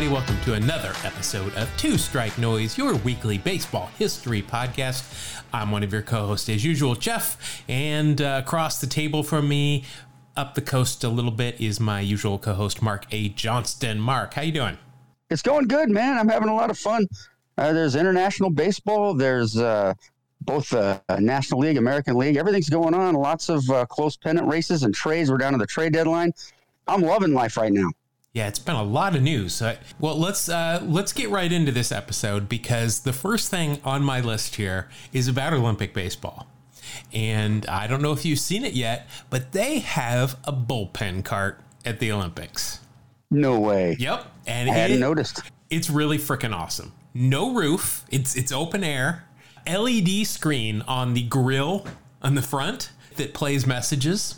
everybody. Welcome to another episode of Two Strike Noise, your weekly baseball history podcast. I'm one of your co-hosts, as usual, Jeff, and uh, across the table from me, up the coast a little bit, is my usual co-host, Mark A. Johnston. Mark, how you doing? It's going good, man. I'm having a lot of fun. Uh, there's international baseball. There's uh, both the uh, National League, American League. Everything's going on. Lots of uh, close pennant races and trades. We're down to the trade deadline. I'm loving life right now. Yeah, it's been a lot of news. Well, let's uh, let's get right into this episode because the first thing on my list here is about Olympic baseball, and I don't know if you've seen it yet, but they have a bullpen cart at the Olympics. No way. Yep, and I hadn't it- noticed. It's really freaking awesome. No roof. It's it's open air. LED screen on the grill on the front that plays messages.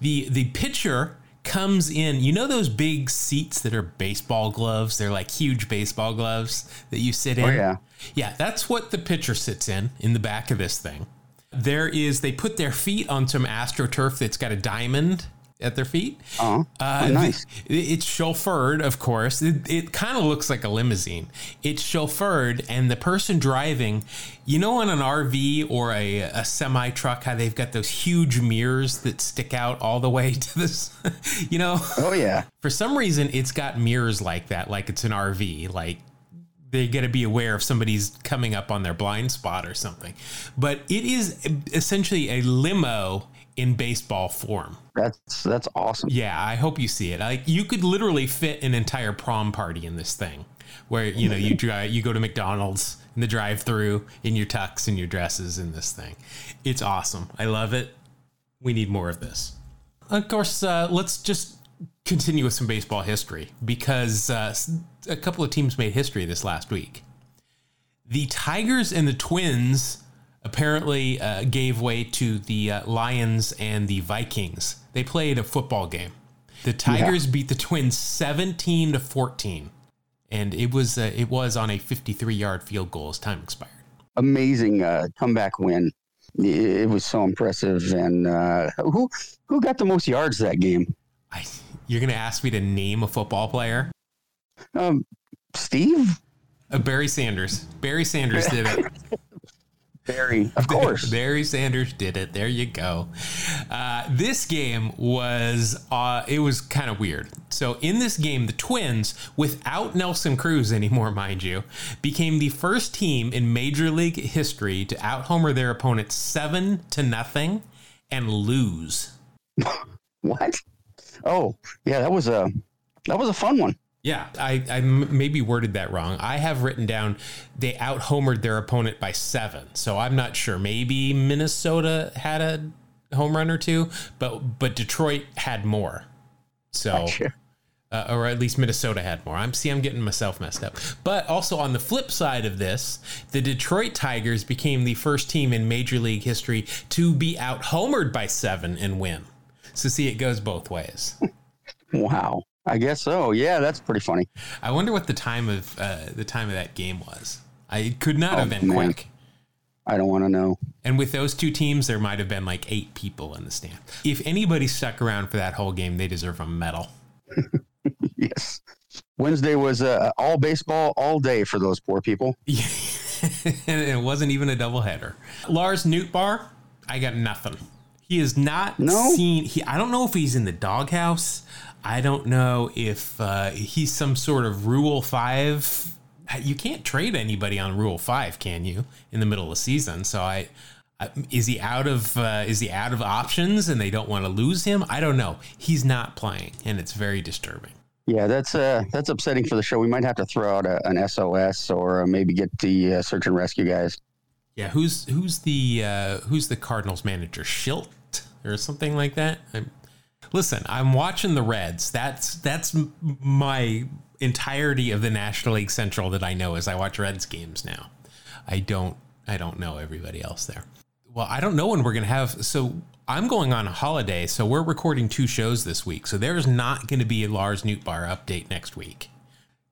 The the pitcher comes in. You know those big seats that are baseball gloves? They're like huge baseball gloves that you sit oh, in. Oh, yeah. Yeah, that's what the pitcher sits in in the back of this thing. There is they put their feet on some astroturf that's got a diamond at their feet. Oh, Uh, nice. th- It's chauffeured, of course. It, it kind of looks like a limousine. It's chauffeured, and the person driving, you know, on an RV or a, a semi truck, how they've got those huge mirrors that stick out all the way to this, you know? Oh, yeah. For some reason, it's got mirrors like that, like it's an RV. Like they got to be aware if somebody's coming up on their blind spot or something. But it is essentially a limo in baseball form. That's that's awesome. Yeah, I hope you see it. Like you could literally fit an entire prom party in this thing, where you know you drive, you go to McDonald's in the drive-through in your tux and your dresses in this thing. It's awesome. I love it. We need more of this. Of course, uh, let's just continue with some baseball history because uh, a couple of teams made history this last week. The Tigers and the Twins apparently uh, gave way to the uh, Lions and the Vikings. They played a football game. The Tigers beat the Twins 17 to 14, and it was uh, it was on a 53-yard field goal as time expired. Amazing uh, comeback win. It was so impressive. And uh, who who got the most yards that game? I, you're gonna ask me to name a football player? Um, Steve Uh, Barry Sanders. Barry Sanders did it. Barry, of course. Barry Sanders did it. There you go. Uh, this game was uh, it was kind of weird. So in this game, the Twins, without Nelson Cruz anymore, mind you, became the first team in Major League history to out homer their opponent seven to nothing and lose. What? Oh, yeah, that was a that was a fun one. Yeah, I, I maybe worded that wrong. I have written down they out homered their opponent by seven. So I'm not sure. Maybe Minnesota had a home run or two, but but Detroit had more. So Gotcha. uh, or at least Minnesota had more. I'm see, I'm getting myself messed up. But also on the flip side of this, the Detroit Tigers became the first team in Major League history to be out homered by seven and win. So see, it goes both ways. Wow. I guess so. Yeah, that's pretty funny. I wonder what the time of uh, the time of that game was. I could not have Oh, been man. quick. I don't want to know. And with those two teams, there might have been like eight people in the stand. If anybody stuck around for that whole game, they deserve a medal. Yes. Wednesday was uh, all baseball all day for those poor people. and it wasn't even a doubleheader. Lars Nootbaar, I got nothing. He is not No? seen. He, I don't know if he's in the doghouse. I don't know if uh, he's some sort of Rule Five. You can't trade anybody on Rule Five, can you? In the middle of the season, so I. I- Is he out of uh, is he out of options and they don't want to lose him? I don't know. He's not playing, and it's very disturbing. Yeah, that's uh, that's upsetting for the show. We might have to throw out a, an SOS or uh, maybe get the uh, search and rescue guys. Yeah, who's who's the uh, who's the Cardinals manager? Shildt or something like that. I'm, listen, I'm watching the Reds. That's that's my entirety of the National League Central that I know as I watch Reds games now. I don't I don't know everybody else there. Well, I don't know when we're gonna have. So I'm going on a holiday, so we're recording two shows this week. So there's not going to be a Lars Nootbaar update next week.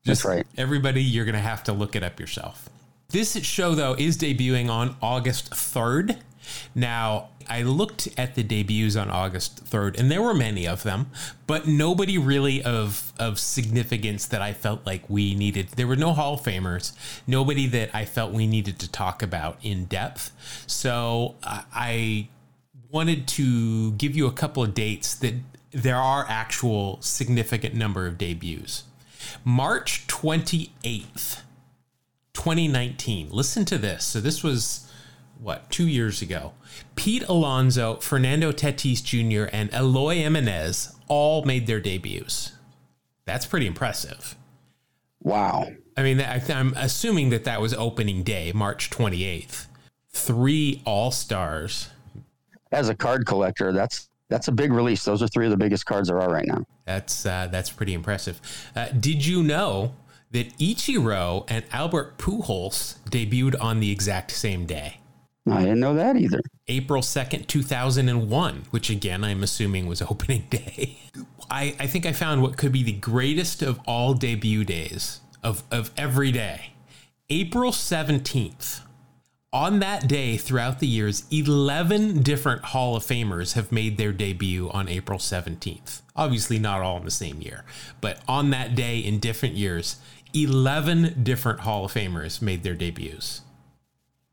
That's right. Everybody, you're going to have to look it up yourself. This show, though, is debuting on August 3rd. Now, I looked at the debuts on August 3rd, and there were many of them, but nobody really of of significance that I felt like we needed. There were no Hall of Famers, nobody that I felt we needed to talk about in depth. So I wanted to give you a couple of dates that there are actual significant number of debuts. March 28th, 2019. Listen to this. So this was what, 2 years ago. Pete Alonso, Fernando Tatis Jr., and Eloy Jimenez all made their debuts. That's pretty impressive. Wow. I mean, I'm assuming that that was opening day, March 28th. Three All Stars. As a card collector, that's that's a big release. Those are three of the biggest cards there are right now. That's uh, that's pretty impressive. Uh, did you know that Ichiro and Albert Pujols debuted on the exact same day? I didn't know that either. April 2nd, 2001, which again, I'm assuming was opening day. I, I think I found what could be the greatest of all debut days of, of every day. April 17th. On that day, throughout the years, 11 different Hall of Famers have made their debut on April 17th. Obviously, not all in the same year, but on that day in different years, 11 different Hall of Famers made their debuts.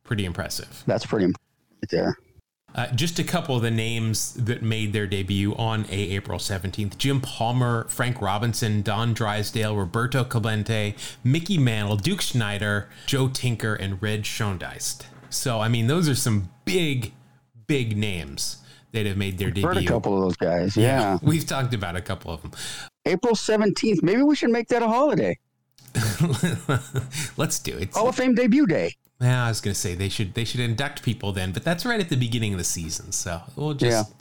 Pretty impressive. That's pretty impressive there. Uh, just a couple of the names that made their debut on a April 17th Jim Palmer, Frank Robinson, Don Drysdale, Roberto Clemente, Mickey Mantle, Duke Snider, Joe Tinker, and Red Schoendienst. So, I mean, those are some big, big names that have made their debut. Heard a couple of those guys. Yeah. yeah. We've talked about a couple of them. April 17th. Maybe we should make that a holiday. Let's do it. Hall of Fame debut day. Yeah, I was gonna say they should they should induct people then, but that's right at the beginning of the season, so we'll just yeah.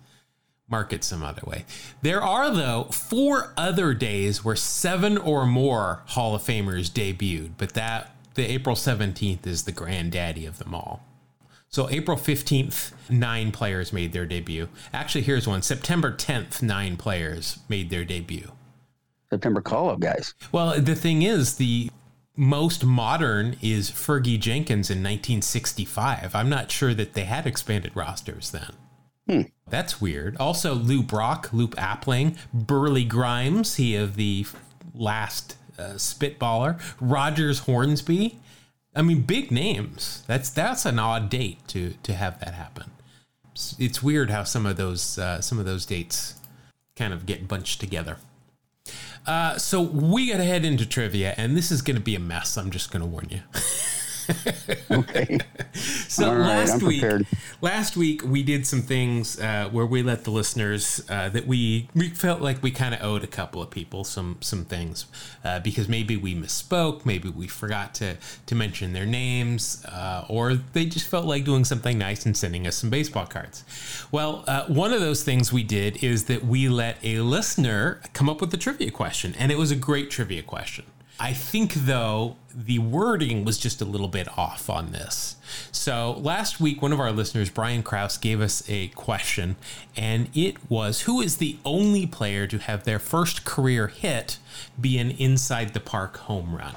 mark it some other way. There are though four other days where seven or more Hall of Famers debuted, but that the April seventeenth is the granddaddy of them all. So April 15th, nine players made their debut. Actually, here's one. September 10th, nine players made their debut. September call up guys. Well, the thing is, the most modern is Fergie Jenkins in 1965. I'm not sure that they had expanded rosters then. Hmm. That's weird. Also, Lou Brock, Luke Appling, Burleigh Grimes, he of the last uh, Spitballer, Rogers Hornsby. I mean, big names. That's that's an odd date to to have that happen. It's, it's weird how some of those uh, some of those dates kind of get bunched together. Uh, so we got to head into trivia, and this is going to be a mess. I'm just going to warn you. okay. So last week, last week we did some things uh, where we let the listeners uh, that we we felt like we kind of owed a couple of people some some things uh, because maybe we misspoke, maybe we forgot to to mention their names, uh, or they just felt like doing something nice and sending us some baseball cards. Well, uh, one of those things we did is that we let a listener come up with a trivia question, and it was a great trivia question. I think, though, the wording was just a little bit off on this. So last week, one of our listeners, Brian Kraus, gave us a question, and it was Who is the only player to have their first career hit be an inside the park home run?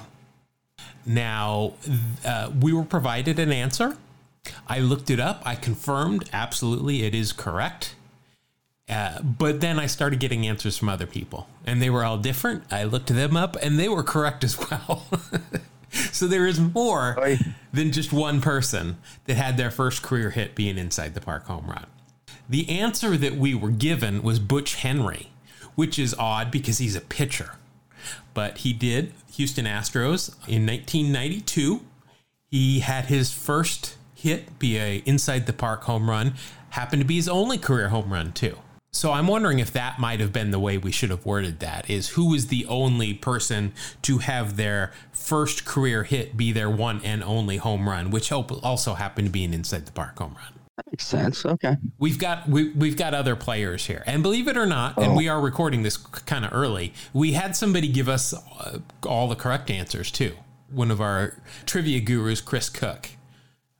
Now, uh, we were provided an answer. I looked it up. I confirmed absolutely it is correct. Uh, but then I started getting answers from other people, and they were all different. I looked them up, and they were correct as well. so there is more than just one person that had their first career hit being inside the park home run. The answer that we were given was Butch Henry, which is odd because he's a pitcher. But he did Houston Astros in 1992. He had his first hit be a inside the park home run, happened to be his only career home run too. So I'm wondering if that might have been the way we should have worded that is who is the only person to have their first career hit be their one and only home run, which also happened to be an inside the park home run. That makes sense. Okay. We've got we, we've got other players here. And believe it or not, oh. and we are recording this kind of early, we had somebody give us uh, all the correct answers too. One of our trivia gurus, Chris Cook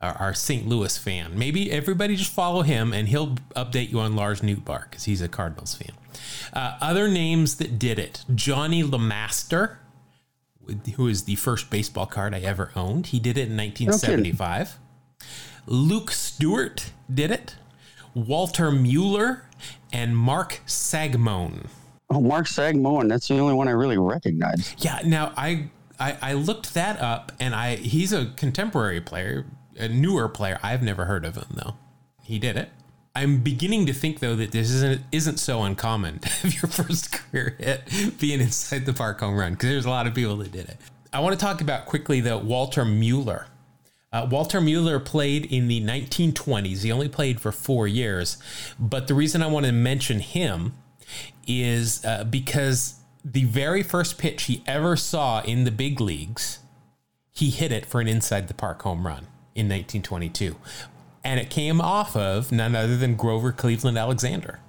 our, St. Louis fan. Maybe everybody just follow him and he'll update you on Lars Nootbaar because he's a Cardinals fan. Uh, other names that did it Johnny LeMaster, who is the first baseball card I ever owned. He did it in 1975. Luke Stewart did it, Walter Mueller, and Mark Sagmon. Oh, Mark Sagmon. That's the only one I really recognize. Yeah. Now I, I I looked that up, and I he's a contemporary player, a newer player. I've never heard of him though. He did it. I'm beginning to think though that this isn't isn't so uncommon to have your first career hit being inside the park home run because there's a lot of people that did it. I want to talk about quickly the Walter Mueller. Uh, Walter Mueller played in the 1920s. He only played for four years, but the reason I want to mention him is uh, because the very first pitch he ever saw in the big leagues, he hit it for an inside the park home run in 1922. And it came off of none other than Grover Cleveland Alexander.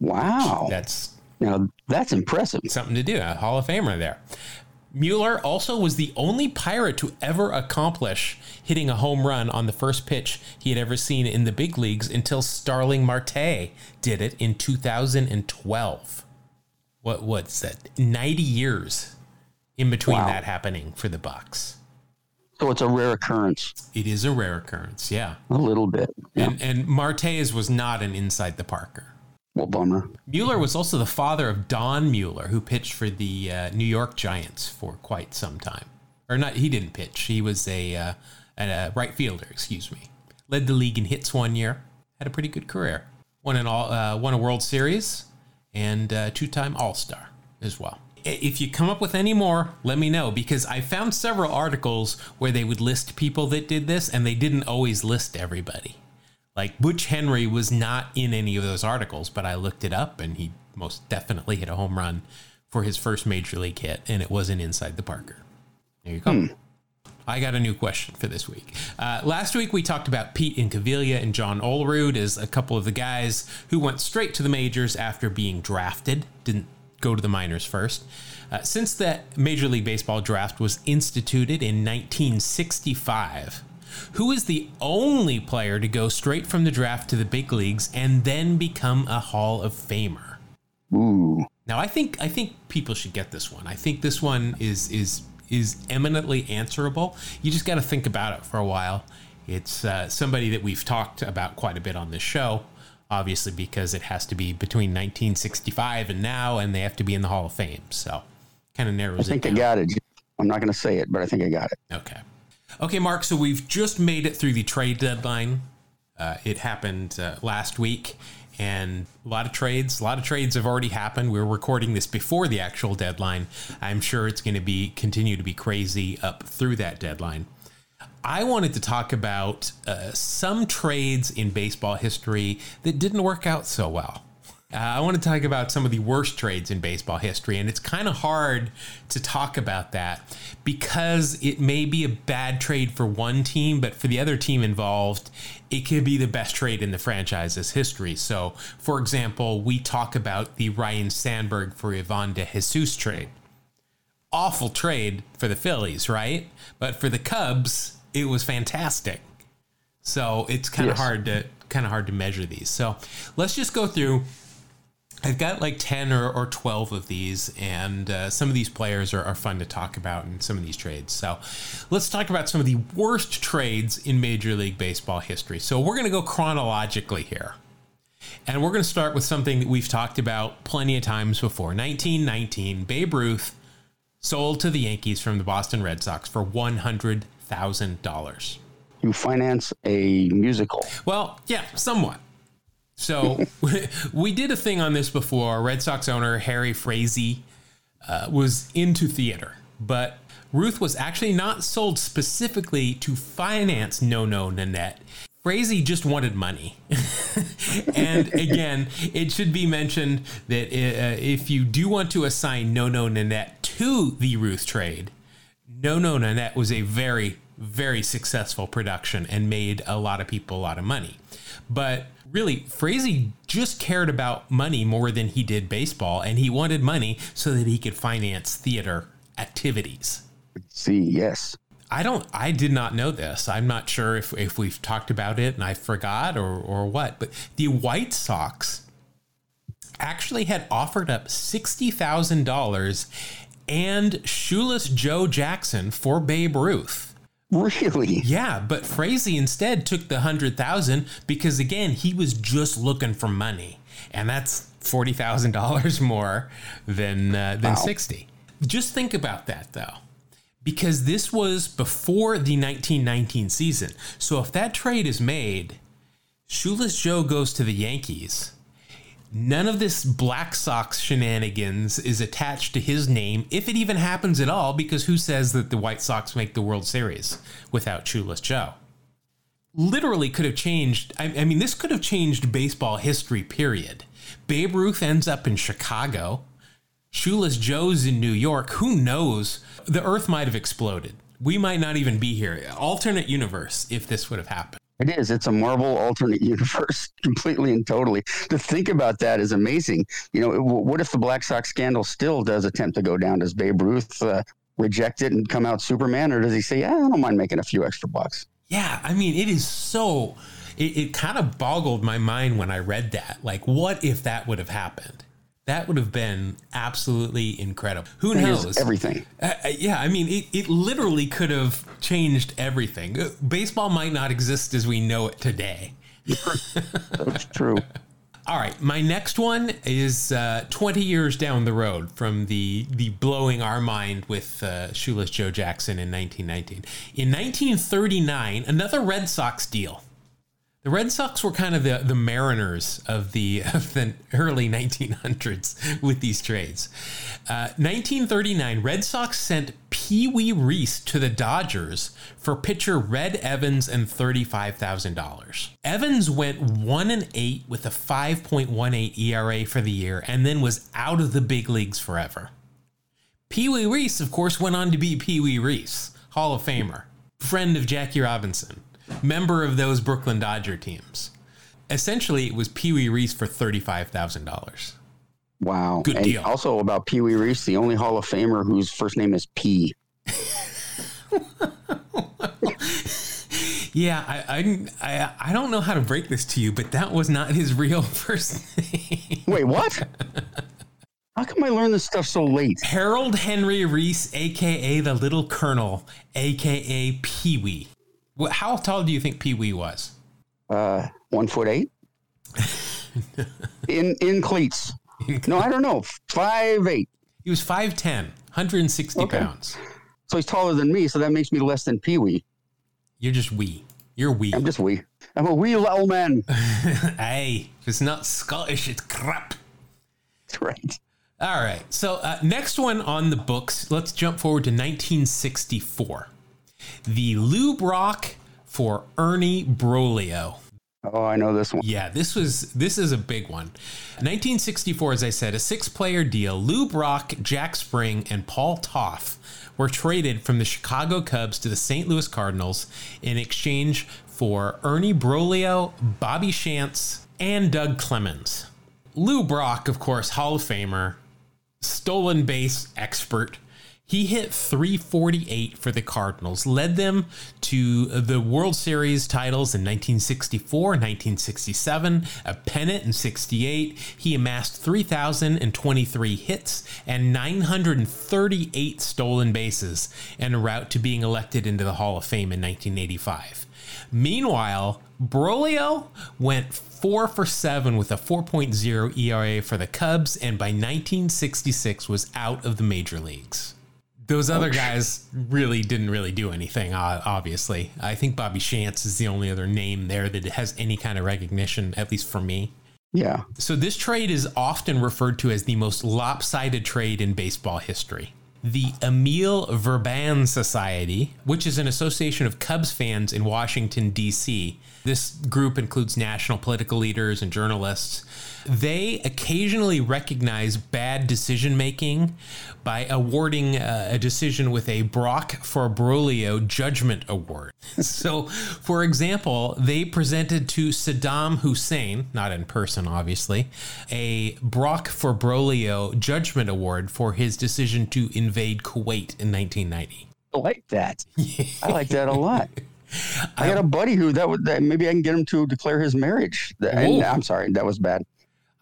Wow. That's now that's impressive. something to do. A Hall of Famer there. Mueller also was the only pirate to ever accomplish hitting a home run on the first pitch he had ever seen in the big leagues until Starling Marte did it in 2012. What what's that? 90 years in between Wow. that happening for the Bucs. So it's a rare occurrence, It is a rare occurrence, yeah. a little bit. Yeah. And and Marte's was not an inside the Parker. Well, bummer. Mueller was also the father of Don Mueller, who pitched for the uh, New York Giants for quite some time. Or not, he didn't pitch. He was a, uh, a right fielder, excuse me. Led the league in hits one year. Had a pretty good career. Won an all, uh, won a World Series and uh, two-time All-Star as well. If you come up with any more, let me know because I found several articles where they would list people that did this, and they didn't always list everybody. Like Butch Henry was not in any of those articles, but I looked it up and he most definitely hit a home run for his first major league hit, and it wasn't inside the Parker. There you go. I got a new question for this week. Uh, last week we talked about Pete Incaviglia and John Olerud as a couple of the guys who went straight to the majors after being drafted, didn't go to the minors first. Uh, since that Major League Baseball draft was instituted in 1965, who is the only player to go straight from the draft to the big leagues and then become a Hall of Famer? Ooh. Now, I think I think people should get this one. I think this one is is is eminently answerable. You just got to think about it for a while. It's uh, somebody that we've talked about quite a bit on this show, obviously because it has to be between 1965 and now, and they have to be in the Hall of Fame. So, kind of narrows it. I think it I got it. I'm not going to say it, but I think I got it. Okay. Okay, Mark. So we've just made it through the trade deadline. Uh, it happened uh, last week, and a lot of trades. A lot of trades have already happened. We're recording this before the actual deadline. I'm sure it's going to be continue to be crazy up through that deadline. I wanted to talk about uh, some trades in baseball history that didn't work out so well. Uh, I want to talk about some of the worst trades in baseball history, and it's kind of hard to talk about that because it may be a bad trade for one team, but for the other team involved, it could be the best trade in the franchise's history. So, for example, we talk about the Ryne Sandberg for Ivan de Jesus trade awful trade for the Phillies, right? But for the Cubs, it was fantastic. So it's kind of Yes. hard to kind of hard to measure these. So let's just go through. I've got like ten or, or twelve of these, and uh, some of these players are, are fun to talk about and some of these trades. So let's talk about some of the worst trades in Major League Baseball history. So we're going to go chronologically here. And we're going to start with something that we've talked about plenty of times before. 1919, Babe Ruth sold to the Yankees from the Boston Red Sox for $100,000. You finance a musical. Well, yeah, somewhat. So we did a thing on this before. Red Sox owner Harry Frazee uh, was into theater, but Ruth was actually not sold specifically to finance No No Nanette. Frazee just wanted money. and again, it should be mentioned that uh, if you do want to assign No No Nanette to the Ruth trade, No No Nanette was a very, very successful production and made a lot of people a lot of money. But really, Frazee just cared about money more than he did baseball, and he wanted money so that he could finance theater activities. See, yes. I don't I did not know this. I'm not sure if, if we've talked about it and I forgot or or what, but the White Sox actually had offered up $60,000 and shoeless Joe Jackson for Babe Ruth. Really? Yeah, but Frazee instead took the hundred thousand because again he was just looking for money, and that's forty thousand dollars more than uh, than wow. sixty. Just think about that though, because this was before the nineteen nineteen season. So if that trade is made, Shoeless Joe goes to the Yankees. None of this Black Sox shenanigans is attached to his name, if it even happens at all, because who says that the White Sox make the World Series without Shoeless Joe? Literally could have changed. I, I mean, this could have changed baseball history, period. Babe Ruth ends up in Chicago. Shoeless Joe's in New York. Who knows? The earth might have exploded. We might not even be here. Alternate universe if this would have happened. It is. It's a Marvel alternate universe, completely and totally. To think about that is amazing. You know, what if the Black Sox scandal still does attempt to go down? Does Babe Ruth uh, reject it and come out Superman, or does he say, "Yeah, I don't mind making a few extra bucks"? Yeah, I mean, it is so. It, it kind of boggled my mind when I read that. Like, what if that would have happened? That would have been absolutely incredible. Who knows? Everything. Uh, uh, yeah, I mean, it, it literally could have changed everything. Uh, baseball might not exist as we know it today. That's true. All right, my next one is uh, 20 years down the road from the the blowing our mind with uh, Shoeless Joe Jackson in 1919. In 1939, another Red Sox deal the Red Sox were kind of the, the mariners of the, of the early 1900s with these trades. Uh, 1939, Red Sox sent Pee Wee Reese to the Dodgers for pitcher Red Evans and $35,000. Evans went 1 and 8 with a 5.18 ERA for the year and then was out of the big leagues forever. Pee Wee Reese, of course, went on to be Pee Wee Reese, Hall of Famer, friend of Jackie Robinson member of those Brooklyn Dodger teams. Essentially, it was Pee Wee Reese for thirty-five thousand dollars. Wow, good and deal. Also about Pee Wee Reese, the only Hall of Famer whose first name is P. yeah, I, I, I I don't know how to break this to you, but that was not his real first name. Wait, what? How come I learned this stuff so late? Harold Henry Reese, aka the Little Colonel, aka Pee Wee. How tall do you think Pee Wee was? Uh, one foot eight. in in cleats. no, I don't know. Five eight. He was 5'10", 160 okay. pounds. So he's taller than me, so that makes me less than Pee Wee. You're just wee. You're wee. I'm just wee. I'm a wee little man. hey, if it's not Scottish, it's crap. That's right. All right. So uh, next one on the books. Let's jump forward to 1964 the Lou Brock for Ernie Broglio. Oh, I know this one. Yeah, this was this is a big one. 1964, as I said, a six-player deal. Lou Brock, Jack Spring, and Paul Toth were traded from the Chicago Cubs to the St. Louis Cardinals in exchange for Ernie Broglio, Bobby Shantz, and Doug Clemens. Lou Brock, of course, Hall of Famer, stolen base expert, he hit 348 for the Cardinals, led them to the World Series titles in 1964, 1967, a pennant in 68. He amassed 3,023 hits and 938 stolen bases en route to being elected into the Hall of Fame in 1985. Meanwhile, Broglio went four for seven with a 4.0 ERA for the Cubs, and by 1966 was out of the major leagues those other guys really didn't really do anything. Obviously, I think Bobby Shantz is the only other name there that has any kind of recognition, at least for me. Yeah. So this trade is often referred to as the most lopsided trade in baseball history. The Emil Verban Society, which is an association of Cubs fans in Washington, D.C., this group includes national political leaders and journalists. They occasionally recognize bad decision making by awarding uh, a decision with a Brock for Broglio Judgment Award. so, for example, they presented to Saddam Hussein, not in person, obviously, a Brock for Broglio Judgment Award for his decision to invade Kuwait in 1990. I like that. I like that a lot. I got a buddy who that would that maybe I can get him to declare his marriage. And, I'm sorry, that was bad.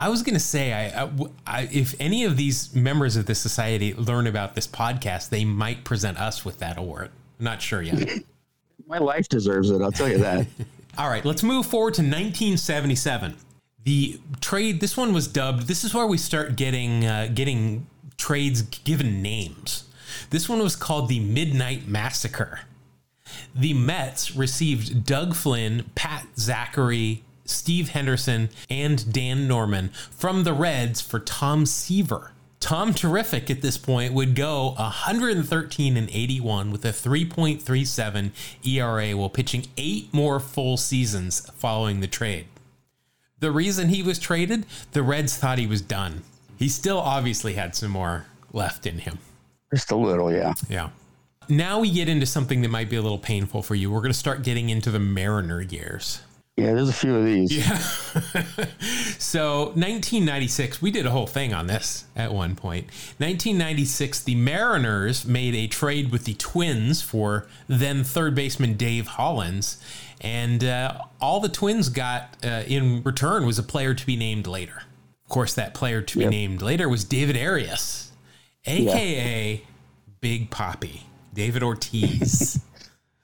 I was going to say, I, I, I, if any of these members of the society learn about this podcast, they might present us with that award. I'm not sure yet. My life deserves it. I'll tell you that. All right, let's move forward to 1977. The trade. This one was dubbed. This is where we start getting uh, getting trades given names. This one was called the Midnight Massacre. The Mets received Doug Flynn, Pat Zachry, Steve Henderson, and Dan Norman from the Reds for Tom Seaver. Tom Terrific at this point would go 113 and 81 with a 3.37 ERA while pitching eight more full seasons following the trade. The reason he was traded, the Reds thought he was done. He still obviously had some more left in him. Just a little, yeah. Yeah. Now we get into something that might be a little painful for you. We're going to start getting into the Mariner years. Yeah, there's a few of these. Yeah. so 1996, we did a whole thing on this at one point. 1996, the Mariners made a trade with the Twins for then third baseman Dave Hollins, and uh, all the Twins got uh, in return was a player to be named later. Of course, that player to be named later was David Arias, aka Big Papi, David Ortiz.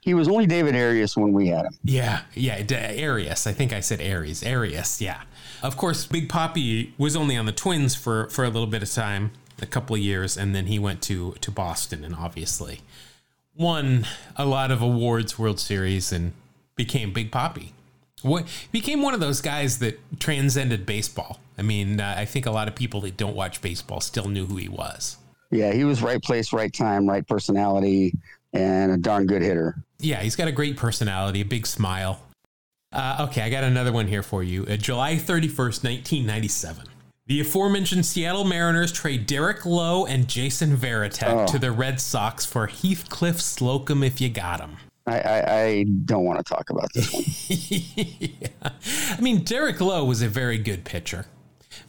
He was only David Arias when we had him. Yeah, yeah, D- Arias. I think I said Aries. Arias, yeah. Of course, Big Papi was only on the Twins for for a little bit of time, a couple of years, and then he went to to Boston and obviously won a lot of awards, World Series, and became Big Papi. What became one of those guys that transcended baseball. I mean, uh, I think a lot of people that don't watch baseball still knew who he was. Yeah, he was right place, right time, right personality, and a darn good hitter. Yeah, he's got a great personality, a big smile. Uh, okay, I got another one here for you. Uh, July 31st, 1997. The aforementioned Seattle Mariners trade Derek Lowe and Jason Varitek Oh. to the Red Sox for Heathcliff Slocumb if you got him. I, I, I don't want to talk about this one. yeah. I mean, Derek Lowe was a very good pitcher.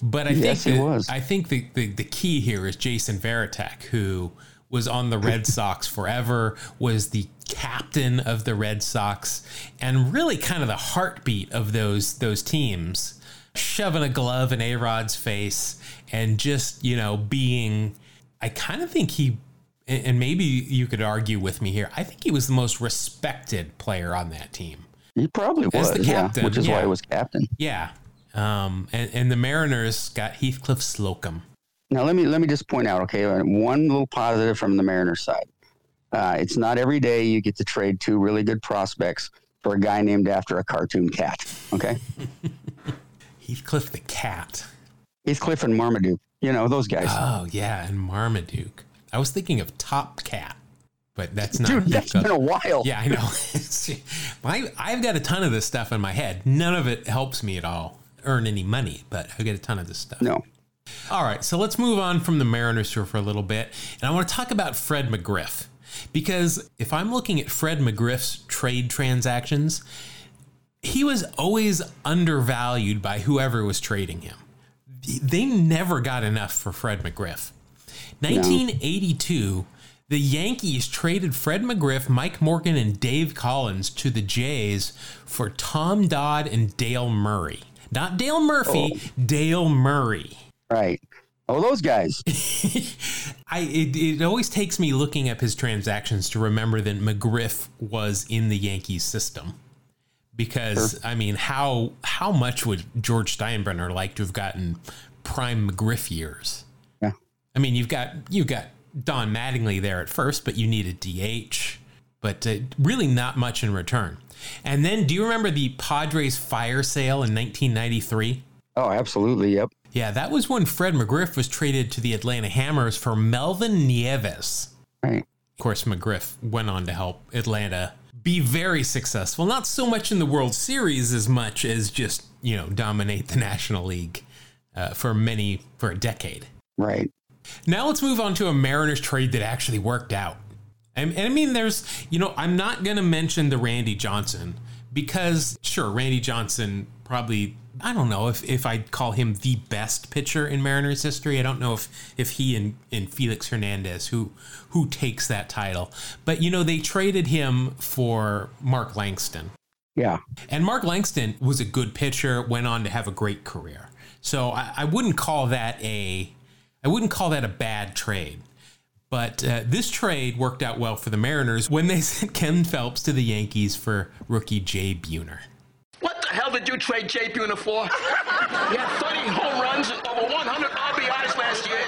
But I Yes, think he that- was. I think the, the, the key here is Jason Varitek, who was on the Red Sox forever, was the captain of the Red Sox, and really kind of the heartbeat of those those teams, shoving a glove in A Rod's face and just, you know, being I kind of think he and maybe you could argue with me here. I think he was the most respected player on that team. He probably As was, the yeah, captain, which is why he was captain. Yeah. Um, and, and the Mariners got Heathcliff Slocumb. Now let me let me just point out, okay, uh, one little positive from the Mariners side. Uh, it's not every day you get to trade two really good prospects for a guy named after a cartoon cat. Okay, Heathcliff the cat. Heathcliff and Marmaduke. You know those guys. Oh yeah, and Marmaduke. I was thinking of Top Cat, but that's not. Dude, that's been a while. yeah, I know. my, I've got a ton of this stuff in my head. None of it helps me at all earn any money, but I get a ton of this stuff. No. All right, so let's move on from the Mariners here for a little bit. And I want to talk about Fred McGriff. Because if I'm looking at Fred McGriff's trade transactions, he was always undervalued by whoever was trading him. They never got enough for Fred McGriff. 1982, the Yankees traded Fred McGriff, Mike Morgan, and Dave Collins to the Jays for Tom Dodd and Dale Murray. Not Dale Murphy, oh. Dale Murray. Right. Oh, those guys. I it, it always takes me looking up his transactions to remember that McGriff was in the Yankees system. Because I mean, how how much would George Steinbrenner like to have gotten prime McGriff years? Yeah. I mean, you've got you've got Don Mattingly there at first, but you need a DH, but uh, really not much in return. And then, do you remember the Padres fire sale in 1993? Oh, absolutely. Yep. Yeah, that was when Fred McGriff was traded to the Atlanta Hammers for Melvin Nieves. Right. Of course, McGriff went on to help Atlanta be very successful, not so much in the World Series as much as just, you know, dominate the National League uh, for many, for a decade. Right. Now let's move on to a Mariners trade that actually worked out. And, and I mean, there's, you know, I'm not going to mention the Randy Johnson because, sure, Randy Johnson probably, I don't know if, if I'd call him the best pitcher in Mariners history. I don't know if, if he and, and Felix Hernandez, who, who takes that title. But, you know, they traded him for Mark Langston. Yeah. And Mark Langston was a good pitcher, went on to have a great career. So I, I wouldn't call that a I wouldn't call that a bad trade. But uh, this trade worked out well for the Mariners when they sent Ken Phelps to the Yankees for rookie Jay Buhner. What the hell did you trade Jay Buhner for? he had 30 home runs, and over 100 RBIs last year.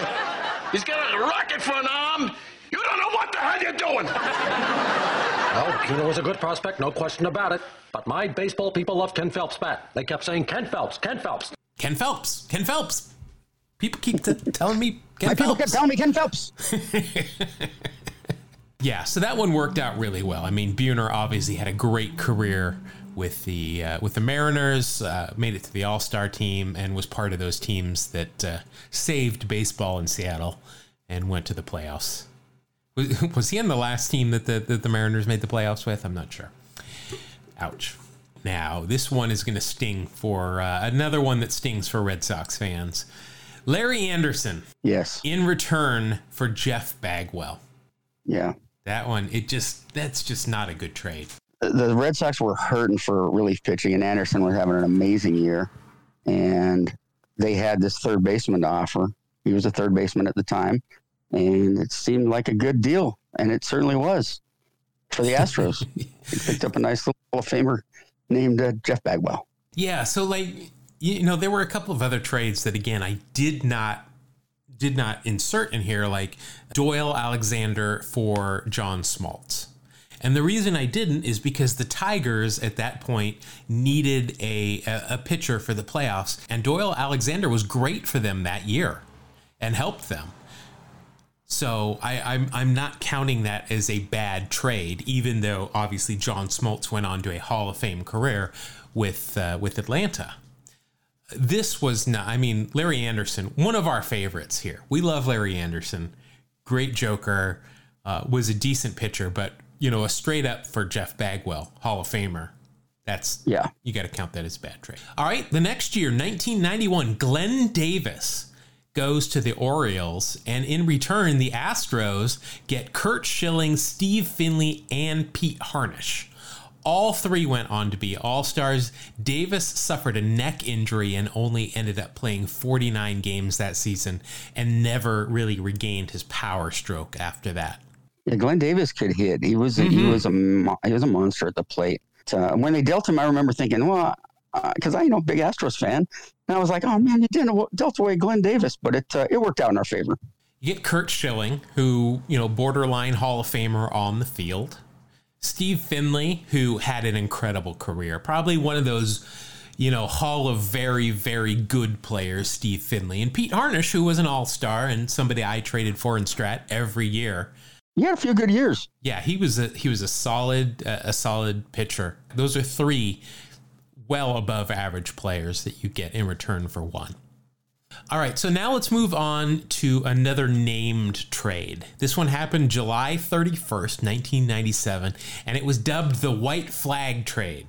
He's got a rocket for an arm. You don't know what the hell you're doing. Well, Buhner was a good prospect, no question about it. But my baseball people love Ken Phelps' bat. They kept saying, Ken Phelps, Ken Phelps. Ken Phelps, Ken Phelps. People keep t- telling me Ken My Phelps. people kept telling me Ken Phelps. Yeah, so that one worked out really well. I mean, Buhner obviously had a great career with the uh, with the Mariners, uh, made it to the All Star team, and was part of those teams that uh, saved baseball in Seattle and went to the playoffs. Was, was he on the last team that the, that the Mariners made the playoffs with? I'm not sure. Ouch. Now, this one is going to sting for uh, another one that stings for Red Sox fans. Larry Andersen Yes. in return for Jeff Bagwell. Yeah. That one, it just that's just not a good trade. The Red Sox were hurting for relief pitching, and Andersen was having an amazing year. And they had this third baseman to offer. He was a third baseman at the time, and it seemed like a good deal, and it certainly was for the Astros. he picked up a nice little Hall of Famer named uh, Jeff Bagwell. Yeah, so like you know, there were a couple of other trades that again I did not did not insert in here, like Doyle Alexander for John Smoltz. And the reason I didn't is because the Tigers at that point needed a, a, pitcher for the playoffs, and Doyle Alexander was great for them that year and helped them. So I, I'm I'm not counting that as a bad trade, even though obviously John Smoltz went on to a Hall of Fame career with uh, with Atlanta. This was not. I mean, Larry Andersen, one of our favorites here. We love Larry Andersen, great joker, uh, was a decent pitcher, but you know, a straight up for Jeff Bagwell, Hall of Famer. That's Yeah. you got to count that as a bad trade. All right, the next year, 1991, Glenn Davis goes to the Orioles, and in return, the Astros get Curt Schilling, Steve Finley, and Pete Harnisch. All three went on to be All Stars. Davis suffered a neck injury and only ended up playing 49 games that season and never really regained his power stroke after that. Yeah, Glenn Davis could hit. He was a, he was a he was a monster at the plate. Uh, when they dealt him, I remember thinking, well, because I you know big Astros fan, and I was like, oh man, you didn't dealt away Glenn Davis, but it uh, it worked out in our favor. You get Curt Schilling, who, you know, borderline Hall of Famer on the field. Steve Finley, who had an incredible career. Probably one of those, you know, Hall of very, very good players, Steve Finley. And Pete Harnisch, who was an all star and somebody I traded for in Strat every year. He had a few good years. Yeah, he was a he was a solid uh, a solid pitcher. Those are three well above average players that you get in return for one. All right, so now let's move on to another named trade. This one happened July 31st, 1997, and it was dubbed the White Flag Trade.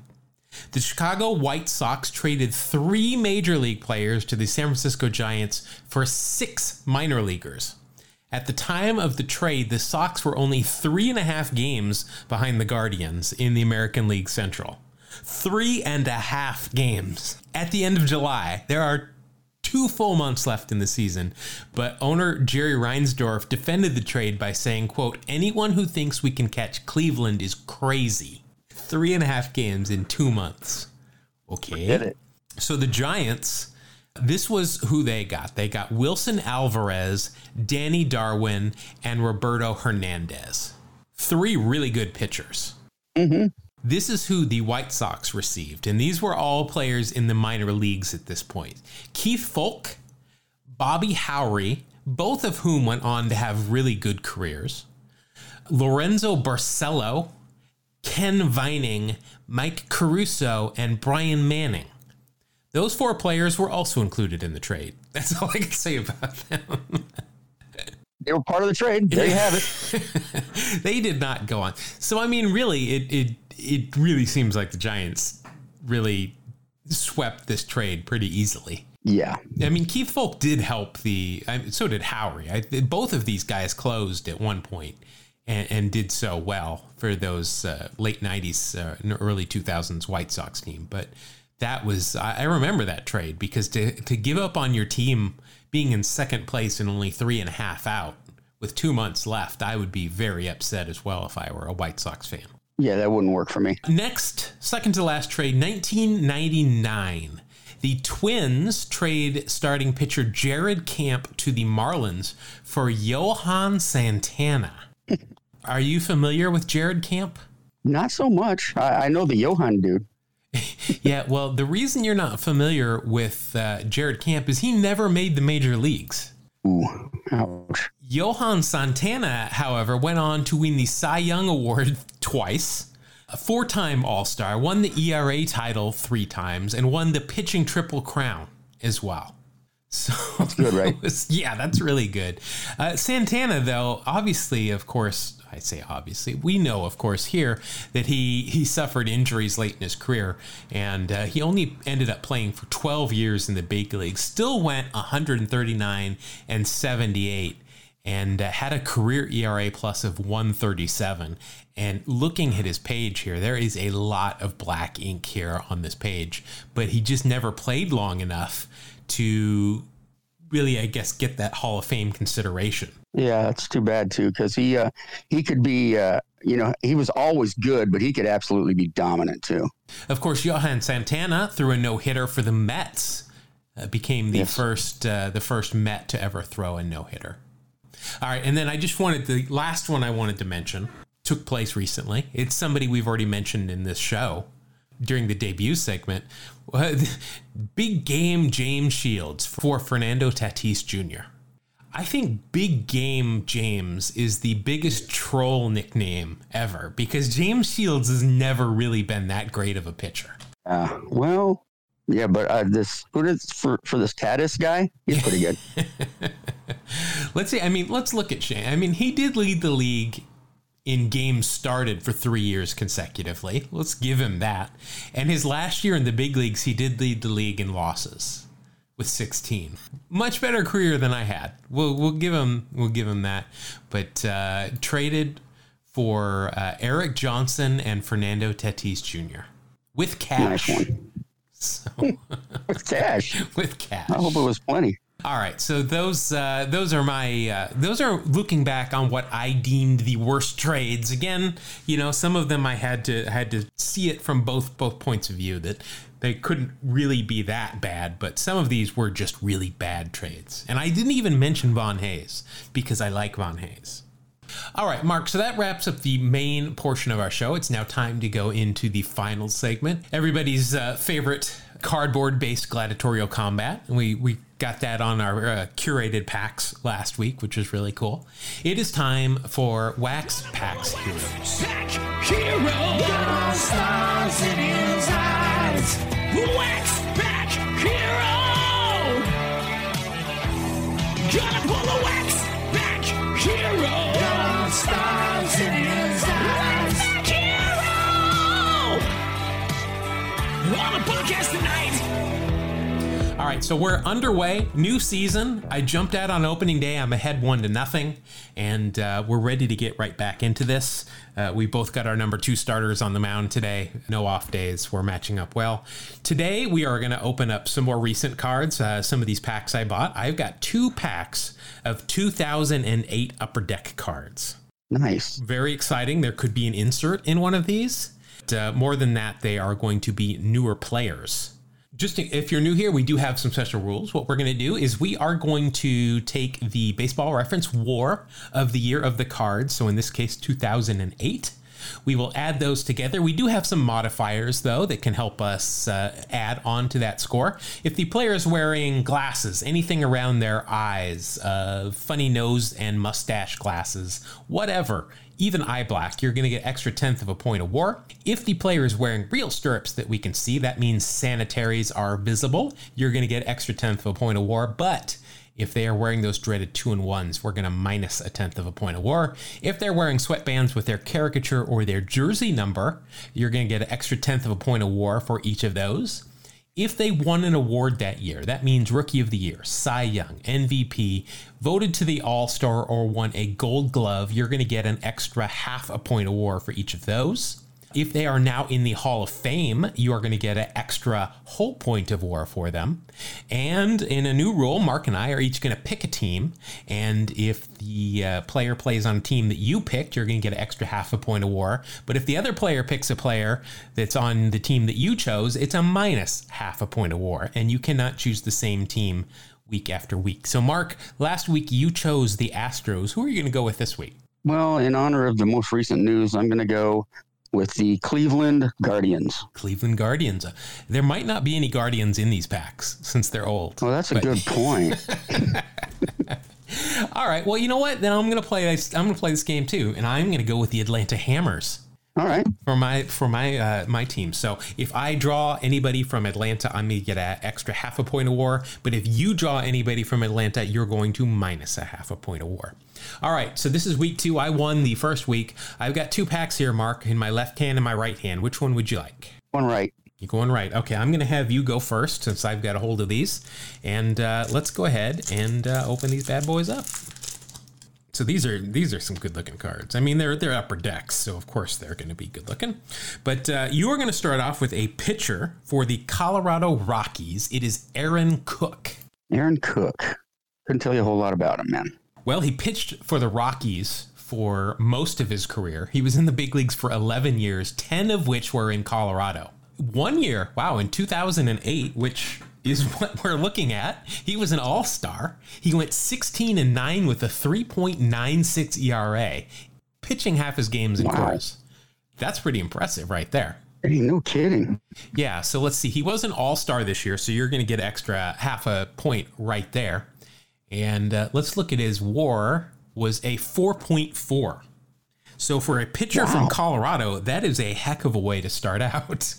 The Chicago White Sox traded three major league players to the San Francisco Giants for six minor leaguers. At the time of the trade, the Sox were only three and a half games behind the Guardians in the American League Central. Three and a half games. At the end of July, there are two full months left in the season, but owner Jerry Reinsdorf defended the trade by saying, quote, anyone who thinks we can catch Cleveland is crazy. Three and a half games in two months. Okay. So the Giants, this was who they got. They got Wilson Alvarez, Danny Darwin, and Roberto Hernandez. Three really good pitchers. Mm-hmm. This is who the White Sox received, and these were all players in the minor leagues at this point. Keith Foulke, Bobby Howry, both of whom went on to have really good careers. Lorenzo Barcelo, Ken Vining, Mike Caruso, and Brian Manning. Those four players were also included in the trade. That's all I can say about them. They were part of the trade. There you have it. they did not go on. So I mean, really, it it it really seems like the Giants really swept this trade pretty easily. Yeah. I mean, Keith Foulke did help the. I so did Howry. I, both of these guys closed at one point and, and did so well for those uh, late '90s, uh, early 2000s White Sox team. But that was I, I remember that trade because to to give up on your team being in second place and only three and a half out with two months left, I would be very upset as well if I were a White Sox fan. Yeah, that wouldn't work for me. Next, second to last trade, 1999. The Twins trade starting pitcher Jared Camp to the Marlins for Johan Santana. Are you familiar with Jared Camp? Not so much. I, I know the Johan dude. yeah, well, the reason you're not familiar with uh, Jared Camp is he never made the major leagues. Ooh, ouch. Johan Santana, however, went on to win the Cy Young Award twice, a four time All Star, won the ERA title three times, and won the pitching triple crown as well. So that's good, right? yeah, that's really good. Uh, Santana, though, obviously, of course, I say obviously, we know, of course, here that he he suffered injuries late in his career, and uh, he only ended up playing for 12 years in the big leagues. Still went 139 and 78, and uh, had a career ERA plus of 137. And looking at his page here, there is a lot of black ink here on this page, but he just never played long enough to really, I guess, get that Hall of Fame consideration. Yeah, it's too bad too, because he uh, he could be, uh, you know, he was always good, but he could absolutely be dominant too. Of course, Johan Santana threw a no hitter for the Mets, uh, became the yes. first uh, the first Met to ever throw a no hitter. All right, and then I just wanted the last one I wanted to mention took place recently. It's somebody we've already mentioned in this show during the debut segment. Big game James Shields for Fernando Tatis Jr. I think Big Game James is the biggest troll nickname ever because James Shields has never really been that great of a pitcher. Uh, well, yeah, but uh, this who is for for this Tatis guy? He's pretty good. let's see. I mean, let's look at Shane. I mean, he did lead the league in games started for three years consecutively. Let's give him that. And his last year in the big leagues, he did lead the league in losses with 16. Much better career than I had. We'll we'll give him we'll give him that. But uh, traded for uh, Erik Johnson and Fernando Tatis Jr. with cash. Nice so, with cash. with cash. I hope it was plenty. All right, so those uh, those are my uh, those are looking back on what I deemed the worst trades. Again, you know, some of them I had to had to see it from both both points of view that they couldn't really be that bad, but some of these were just really bad trades. And I didn't even mention Von Hayes because I like Von Hayes. All right, Mark, so that wraps up the main portion of our show. It's now time to go into the final segment. Everybody's uh, favorite cardboard based gladiatorial combat. We, we got that on our uh, curated packs last week, which was really cool. It is time for Wax Packs Heroes. Pack Hero! Eyes. Wax Pack Hero! Gonna pull a Wax right, so we're underway. New season. I jumped out on opening day. I'm ahead one to nothing, and uh, we're ready to get right back into this. Uh, we both got our number two starters on the mound today. No off days. We're matching up well. Today we are going to open up some more recent cards. Uh, some of these packs I bought. I've got two packs of 2008 Upper Deck cards. Nice. Very exciting. There could be an insert in one of these. But, uh, more than that, they are going to be newer players just if you're new here, we do have some special rules. What we're going to do is we are going to take the baseball reference war of the year of the cards. So in this case, 2008. We will add those together. We do have some modifiers, though, that can help us uh, add on to that score. If the player is wearing glasses, anything around their eyes, uh, funny nose and mustache glasses, whatever, even eye black, you're going to get extra tenth of a point of war. If the player is wearing real stirrups that we can see, that means sanitaries are visible. You're going to get extra tenth of a point of war, but if they are wearing those dreaded two and ones, we're going to minus a tenth of a point of war. If they're wearing sweatbands with their caricature or their jersey number, you're going to get an extra tenth of a point of war for each of those. If they won an award that year, that means Rookie of the Year, Cy Young, MVP, voted to the All Star, or won a Gold Glove, you're going to get an extra half a point war for each of those. If they are now in the Hall of Fame, you are going to get an extra whole point of war for them. And in a new rule, Mark and I are each going to pick a team. And if the uh, player plays on a team that you picked, you're going to get an extra half a point of war. But if the other player picks a player that's on the team that you chose, it's a minus half a point of war. And you cannot choose the same team week after week. So, Mark, last week you chose the Astros. Who are you going to go with this week? Well, in honor of the most recent news, I'm going to go with the Cleveland Guardians. Cleveland Guardians. There might not be any Guardians in these packs since they're old. Well, that's a But- good point. All right. Well, you know what? Then I'm going to play. this- I'm going to play this game too, and I'm going to go with the Atlanta Hammers All right. for my for my uh, my team. So if I draw anybody from Atlanta, I'm to get an extra half a point of war. But if you draw anybody from Atlanta, you're going to minus a half a point of war. All right. So this is week two. I won the first week. I've got two packs here, Mark, in my left hand and my right hand. Which one would you like? One right. You're going right. Okay, I'm going to have you go first since I've got a hold of these. And uh, let's go ahead and uh, open these bad boys up. So these are these are some good looking cards. I mean, they're they're upper decks, so of course they're going to be good looking. But uh, you are going to start off with a pitcher for the Colorado Rockies. It is Aaron Cook. Aaron Cook. Couldn't tell you a whole lot about him, man. Well, he pitched for the Rockies for most of his career. He was in the big leagues for 11 years, 10 of which were in Colorado. One year, wow, in 2008, which is what we're looking at, he was an all star. He went 16 and 9 with a 3.96 ERA, pitching half his games in Wow. Coors. That's pretty impressive right there. Hey, no kidding. Yeah, so let's see. He was an all star this year, so you're going to get extra half a point right there. And uh, let's look at his WAR was a 4.4. So for a pitcher from Colorado, that is a heck of a way to start out.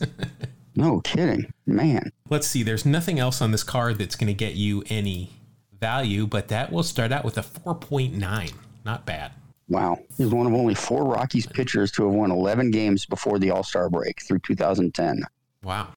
No kidding. Man. let's see. There's nothing else on this card that's going to get you any value, but that will start out with a 4.9. Not bad. Wow. He's one of only four Rockies pitchers to have won 11 games before the All Star break through 2010. Wow.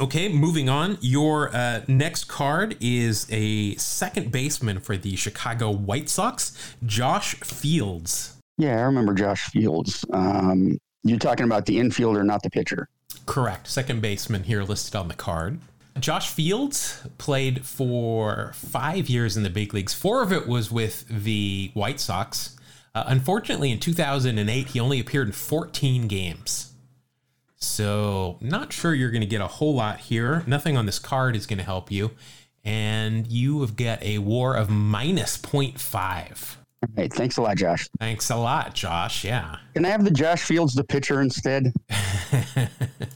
Okay, moving on. Your uh, next card is a second baseman for the Chicago White Sox, Josh Fields. Yeah, I remember Josh Fields. Um, you're talking about the infielder, not the pitcher. Correct. Second baseman here listed on the card. Josh Fields played for five years in the big leagues. Four of it was with the White Sox. Uh, unfortunately, in 2008, he only appeared in 14 games. So, not sure you're going to get a whole lot here. Nothing on this card is going to help you. And you have got a war of minus 0.5. All right. Thanks a lot, Josh. Thanks a lot, Josh. Yeah. Can I have the Josh Fields, the pitcher, instead?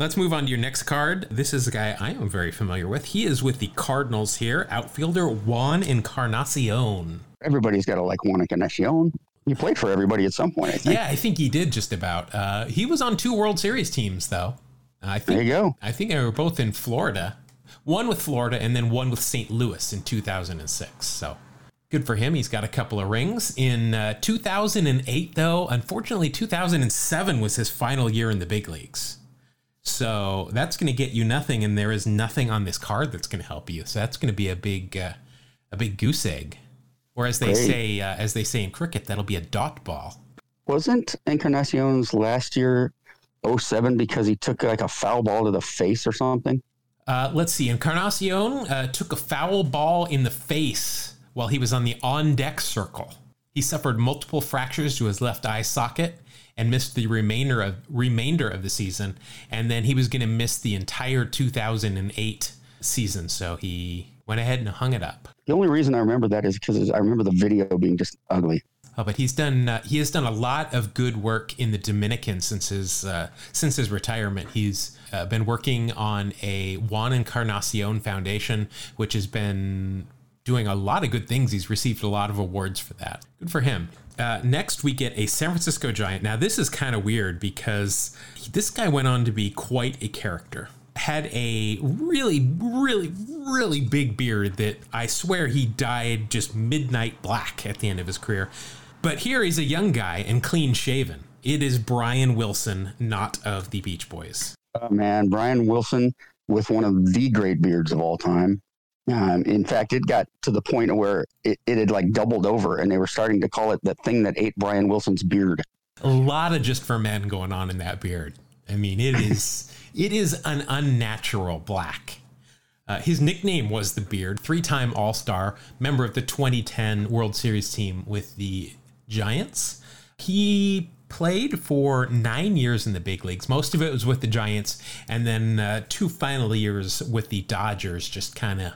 Let's move on to your next card. This is a guy I am very familiar with. He is with the Cardinals here, outfielder Juan Encarnacion. Everybody's got to like Juan Encarnacion. He played for everybody at some point, I think. Yeah, I think he did just about. Uh, he was on two World Series teams, though. I think There you go. I think they were both in Florida. One with Florida and then one with St. Louis in 2006. So good for him. He's got a couple of rings. In uh, 2008, though, unfortunately, 2007 was his final year in the big leagues. So that's going to get you nothing, and there is nothing on this card that's going to help you. So that's going to be a big, uh, a big goose egg, or as they Great. say, uh, as they say in cricket, that'll be a dot ball. Wasn't Encarnacion's last year 07 because he took like a foul ball to the face or something? Uh, let's see. Encarnacion uh, took a foul ball in the face while he was on the on deck circle. He suffered multiple fractures to his left eye socket and missed the remainder of remainder of the season. And then he was going to miss the entire 2008 season. So he went ahead and hung it up. The only reason I remember that is because I remember the video being just ugly. Oh, but he's done. Uh, he has done a lot of good work in the Dominican since his uh, since his retirement. He's uh, been working on a Juan Encarnacion Foundation, which has been doing a lot of good things. He's received a lot of awards for that. Good for him. Uh, next, we get a San Francisco Giant. Now, this is kind of weird because this guy went on to be quite a character. Had a really, really, really big beard that I swear he dyed just midnight black at the end of his career. But here he's a young guy and clean shaven. It is Brian Wilson, not of the Beach Boys. Oh, man, Brian Wilson with one of the great beards of all time. Um, in fact, it got to the point where it, it had like doubled over and they were starting to call it the thing that ate Brian Wilson's beard. A lot of just for men going on in that beard. I mean, it is it is an unnatural black. Uh, his nickname was the Beard, three-time All-Star, member of the 2010 World Series team with the Giants. He played for nine years in the big leagues. Most of it was with the Giants, and then uh, two final years with the Dodgers, just kind of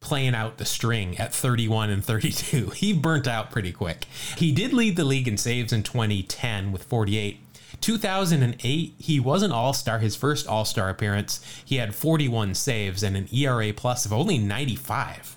playing out the string at 31 and 32. He burnt out pretty quick. He did lead the league in saves in 2010 with 48. 2008, he was an All Star, his first All Star appearance. He had 41 saves and an ERA plus of only 95.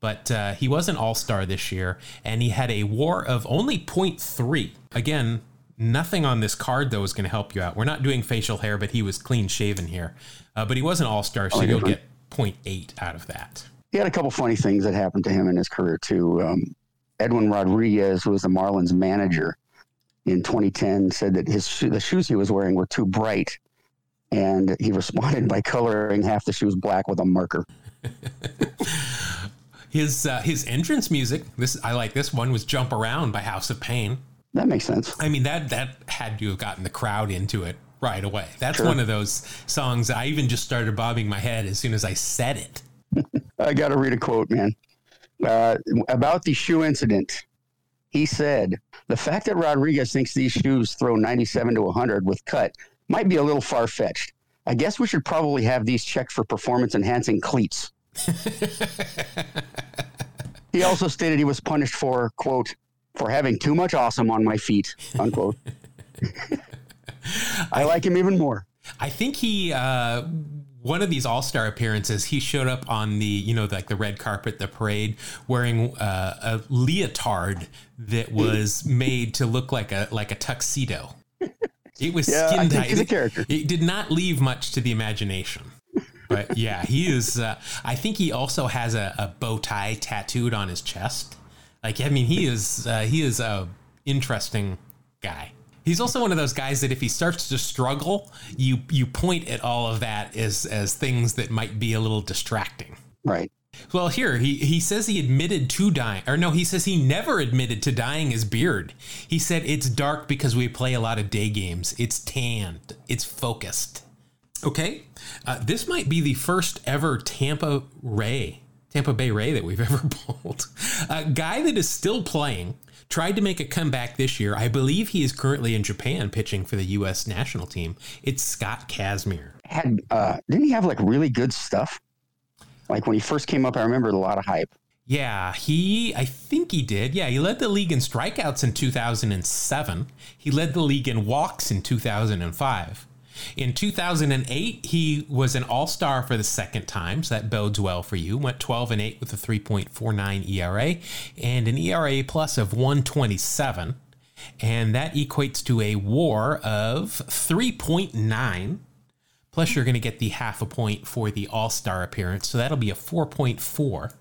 But uh, he was an All Star this year, and he had a WAR of only 0.3. Again, nothing on this card though is going to help you out. We're not doing facial hair, but he was clean shaven here. Uh, but he was an All Star, so Oh, you'll get 0.8 out of that. He had a couple funny things that happened to him in his career too. Um, Edwin Rodriguez, who was the Marlins manager in 2010, said that his sho- the shoes he was wearing were too bright, and he responded by coloring half the shoes black with a marker. His uh, his entrance music, this I like this one was "Jump Around" by House of Pain. That makes sense. I mean that that had to have gotten the crowd into it right away. That's Sure. one of those songs I even just started bobbing my head as soon as I said it. I got to read a quote, man. Uh, about the shoe incident, he said, The fact that Rodriguez thinks these shoes throw 97 to 100 with cut might be a little far fetched. I guess we should probably have these checked for performance enhancing cleats. he also stated he was punished for, quote, for having too much awesome on my feet, unquote. I like him even more. I think he uh, one of these All Star appearances, he showed up on the you know like the red carpet, the parade, wearing uh, a leotard that was made to look like a like a tuxedo. It was Yeah, skin tight. he's a character. It did not leave much to the imagination. But yeah, he is. Uh, I think he also has a, a bow tie tattooed on his chest. Like, I mean, he is uh, he is a interesting guy. He's also one of those guys that if he starts to struggle, you you point at all of that as as things that might be a little distracting. Right. Well, here he he says he admitted to dying, or no, he says he never admitted to dyeing his beard. He said it's dark because we play a lot of day games. It's tanned. It's focused. Okay, uh, this might be the first ever Tampa Ray, Tampa Bay Ray that we've ever pulled. A guy that is still playing. Tried to make a comeback this year. I believe he is currently in Japan pitching for the U.S. national team. It's Scott Kazmir. had uh didn't he have like really good stuff like when he first came up i remember a lot of hype Yeah, he, I think he did. Yeah, he led the league in strikeouts in 2007. He led the league in walks in 2005. In 2008, he was an all star for the second time, so that bodes well for you. Went 12 and 8 with a 3.49 ERA and an ERA plus of 127. And that equates to a war of 3.9. Plus, you're going to get the half a point for the all star appearance, so that'll be a 4.4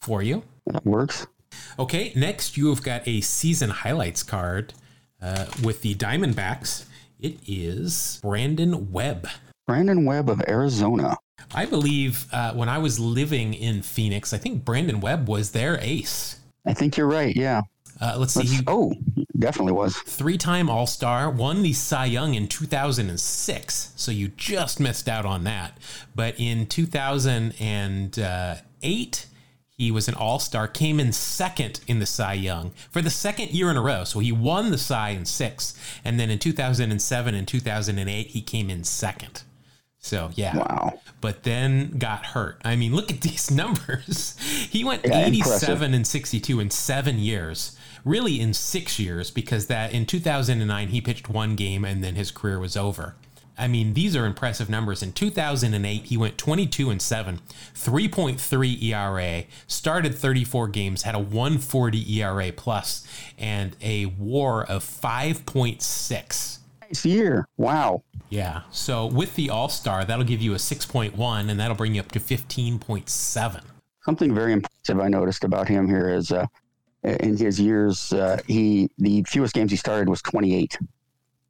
for you. that works Okay, next you have got a season highlights card uh, with the Diamondbacks. It is Brandon Webb. brandon webb of arizona I believe uh, when I was living in Phoenix, I think Brandon Webb was their ace. i think you're right yeah Uh, let's see, Let's- he, oh definitely was three-time All-Star, won the Cy Young in 2006, so you just missed out on that. But in 2008, he was an All-Star, came in second in the Cy Young for the second year in a row. So he won the Cy in six, and then in 2007 and 2008, he came in second. So yeah, wow but then got hurt. I mean, look at these numbers. He went Yeah, 87 impressive. and 62 in seven years, really in six years, because that in 2009 he pitched one game and then his career was over. I mean, these are impressive numbers. In 2008, he went 22 and 7, 3.3 ERA, started 34 games, had a 140 ERA plus, and a WAR of 5.6. nice year wow Yeah. So with the All Star, that'll give you a 6.1, and that'll bring you up to 15.7. something very impressive i noticed about him here is uh in his years uh, he the fewest games he started was 28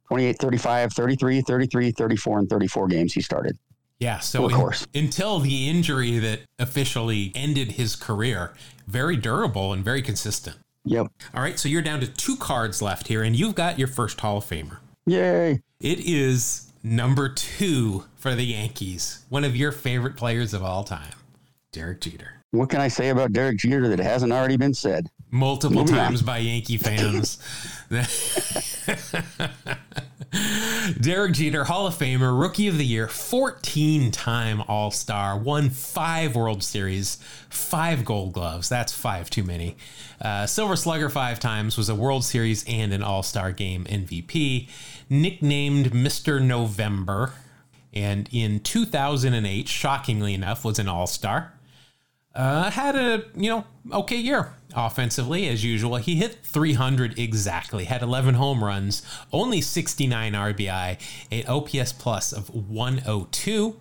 28 35 33 33 34 and 34 games he started Yeah. So Of in- course. until the injury that officially ended his career, very durable and very consistent. Yep. All right, so you're down to two cards left here, and you've got your first Hall of Famer. Yay. It is number two for the Yankees, one of your favorite players of all time, Derek Jeter. What can I say about Derek Jeter that hasn't already been said? Multiple Moving on. times by Yankee fans. Derek Jeter, Hall of Famer, Rookie of the Year, 14 time All Star, won five World Series, five Gold Gloves. That's five too many. Uh, Silver Slugger five times, was a World Series and an All Star Game MVP. Nicknamed Mr. November. And in 2008, shockingly enough, was an All Star. Uh, had a you know okay year offensively as usual. He hit 300 exactly, had 11 home runs, only 69 RBI, an OPS plus of 102,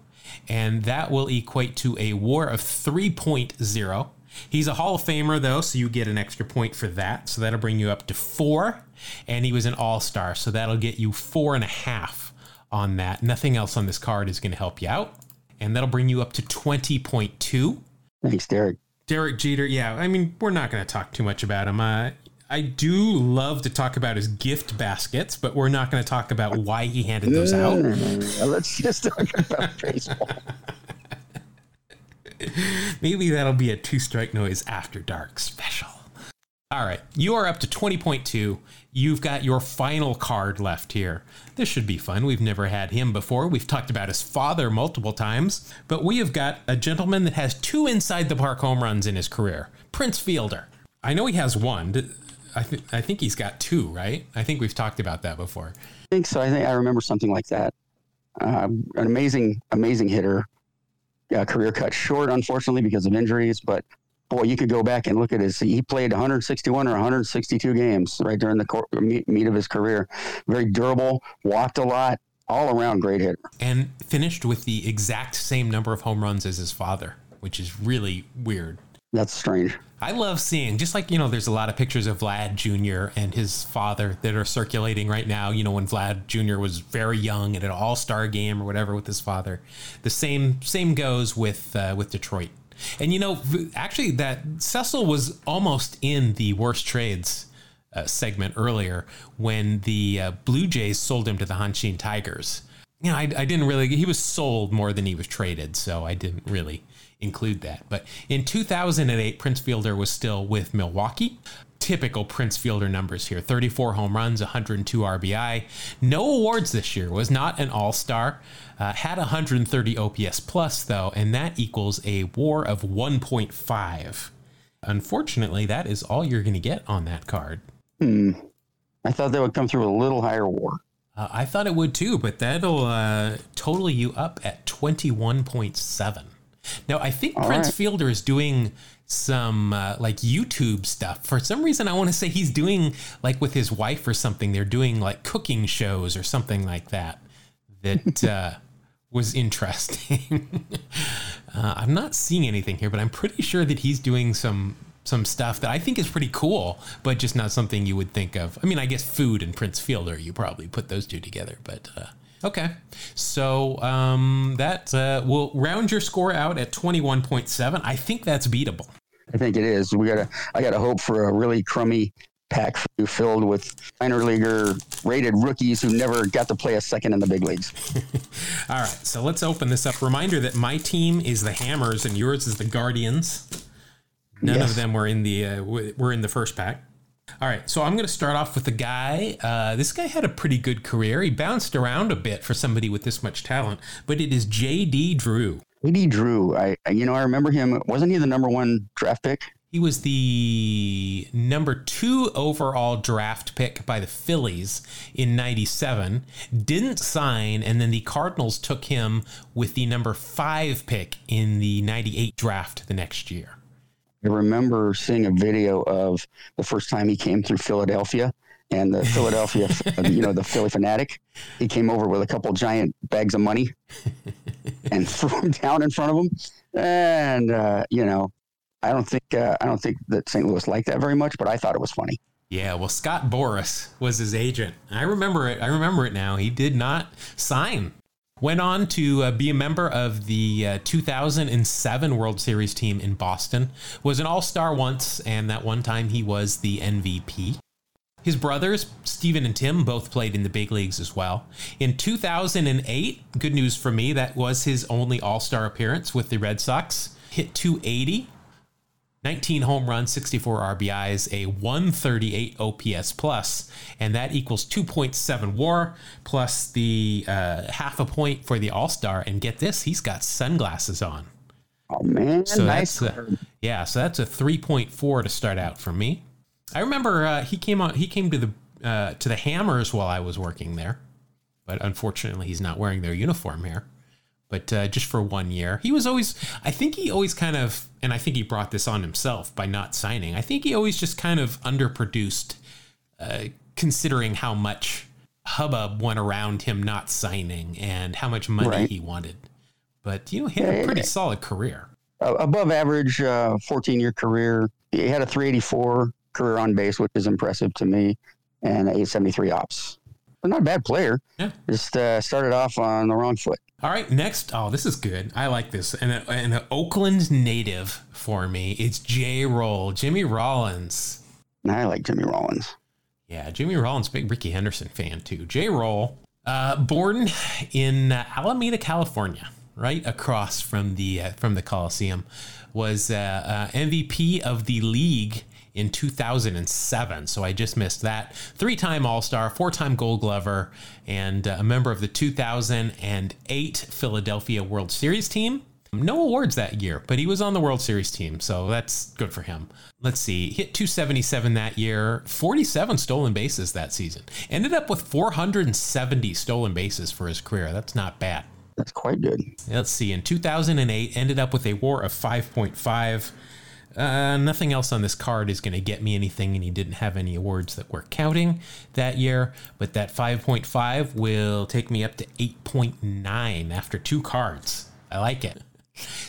and that will equate to a WAR of 3.0. He's a Hall of Famer though, so you get an extra point for that. So that'll bring you up to four, and he was an All Star, so that'll get you four and a half on that. Nothing else on this card is going to help you out, and that'll bring you up to 20.2. Thanks, Derek. Derek Jeter, yeah, I mean, we're not going to talk too much about him. Uh, I do love to talk about his gift baskets, but we're not going to talk about why he handed those out. Let's just talk about baseball. Maybe that'll be a two strike noise after dark special. All right, you are up to 20.2. You've got your final card left here. This should be fun. We've never had him before. We've talked about his father multiple times, but we have got a gentleman that has two inside the park home runs in his career Prince Fielder. I know he has one. I, th- I think he's got two, right? I think we've talked about that before. I think so. I think I remember something like that. Uh, an amazing, amazing hitter. Uh, career cut short, unfortunately, because of injuries. But boy, you could go back and look at his. He played 161 or 162 games right during the cor- meat, meat of his career. Very durable, walked a lot, all around great hitter. And finished with the exact same number of home runs as his father, which is really weird. That's strange. I love seeing, just like, you know, there's a lot of pictures of Vlad Jr. and his father that are circulating right now. You know, when Vlad Jr. was very young at an all star game or whatever with his father. The same same goes with uh, with Detroit. And, you know, actually, that Cecil was almost in the worst trades uh, segment earlier when the uh, Blue Jays sold him to the Hanshin Tigers. You know, I, I didn't really, he was sold more than he was traded, so I didn't really include that. But in 2008, Prince Fielder was still with Milwaukee. Typical Prince Fielder numbers here 34 home runs, 102 RBI. No awards this year, was not an all star. Uh, had 130 OPS plus, though, and that equals a war of 1.5. Unfortunately, that is all you're going to get on that card. Hmm. I thought they would come through a little higher war. Uh, I thought it would too, but that'll uh, total you up at 21.7. Now, I think All Prince right. Fielder is doing some uh, like YouTube stuff. For some reason, I want to say he's doing like with his wife or something. They're doing like cooking shows or something like that. That uh, was interesting. uh, I'm not seeing anything here, but I'm pretty sure that he's doing some some stuff that I think is pretty cool, but just not something you would think of. I mean, I guess food and Prince Fielder, you probably put those two together, but uh, okay. So um, that uh, will round your score out at 21.7. I think that's beatable. I think it is. We gotta. I gotta hope for a really crummy pack filled with minor leaguer rated rookies who never got to play a second in the big leagues. All right, so let's open this up. Reminder that my team is the Hammers and yours is the Guardians. None Yes. of them were in the uh, were in the first pack. All right, so I'm going to start off with the guy. Uh, this guy had a pretty good career. He bounced around a bit for somebody with this much talent, but it is J.D. Drew. Ed Drew. I. I- You know. I remember him. Wasn't he the number one draft pick? He was the number two overall draft pick by the Phillies in 97. Didn't sign, and then the Cardinals took him with the number five pick in the 98 draft the next year. I remember seeing a video of the first time he came through Philadelphia and the Philadelphia, you know, the Phillie Phanatic. He came over with a couple giant bags of money and threw them down in front of him. And uh, you know, I don't think uh, I don't think that St. Louis liked that very much, but I thought it was funny. Yeah, well, Scott Boras was his agent. I remember it. I remember it now. He did not sign Went on to uh, be a member of the uh, 2007 World Series team in Boston. Was an All Star once, and that one time he was the MVP. His brothers, Steven and Tim, both played in the big leagues as well. In 2008, good news for me, that was his only All Star appearance with the Red Sox. Hit 280, 19 home runs, 64 RBIs, a 138 OPS plus, and that equals 2.7 WAR plus the uh, half a point for the All Star. And get this, he's got sunglasses on. Oh man, So nice. that's a, yeah, so that's a 3.4 to start out for me. I remember uh, he came on. He came to the uh, to the Hammers while I was working there, but unfortunately, he's not wearing their uniform here. But uh, just for one year, he was always. I think he always kind of, and I think he brought this on himself by not signing. I think he always just kind of underproduced, uh, considering how much hubbub went around him not signing and how much money Right. he wanted. But you know, he had a pretty solid career. A- above average, uh, 14 year career. He had a 384 career on base, which is impressive to me, and 873 ops. But not a bad player. Yeah. Just uh, started off on the wrong foot. All right, next. Oh, this is good. I like this. And an Oakland native for me. It's J. Roll, Jimmy Rollins. I like Jimmy Rollins. Yeah, Jimmy Rollins, big Rickey Henderson fan too. J. Roll, uh, born in uh, Alameda, California, right across from the uh, from the Coliseum, was uh, uh, MVP of the league in 2007. So I just missed that. Three-time All-Star, four-time Gold Glover, and uh, a member of the 2008 Philadelphia World Series team. No awards that year, but he was on the World Series team, so that's good for him. Let's see, hit 277 that year, 47 stolen bases that season. Ended up with 470 stolen bases for his career. That's not bad. That's quite good. Let's see, in 2008, ended up with a war of 5.5. Uh, nothing else on this card is going to get me anything, and he didn't have any awards that we're counting that year. But that 5.5 will take me up to 8.9 after two cards. I like it.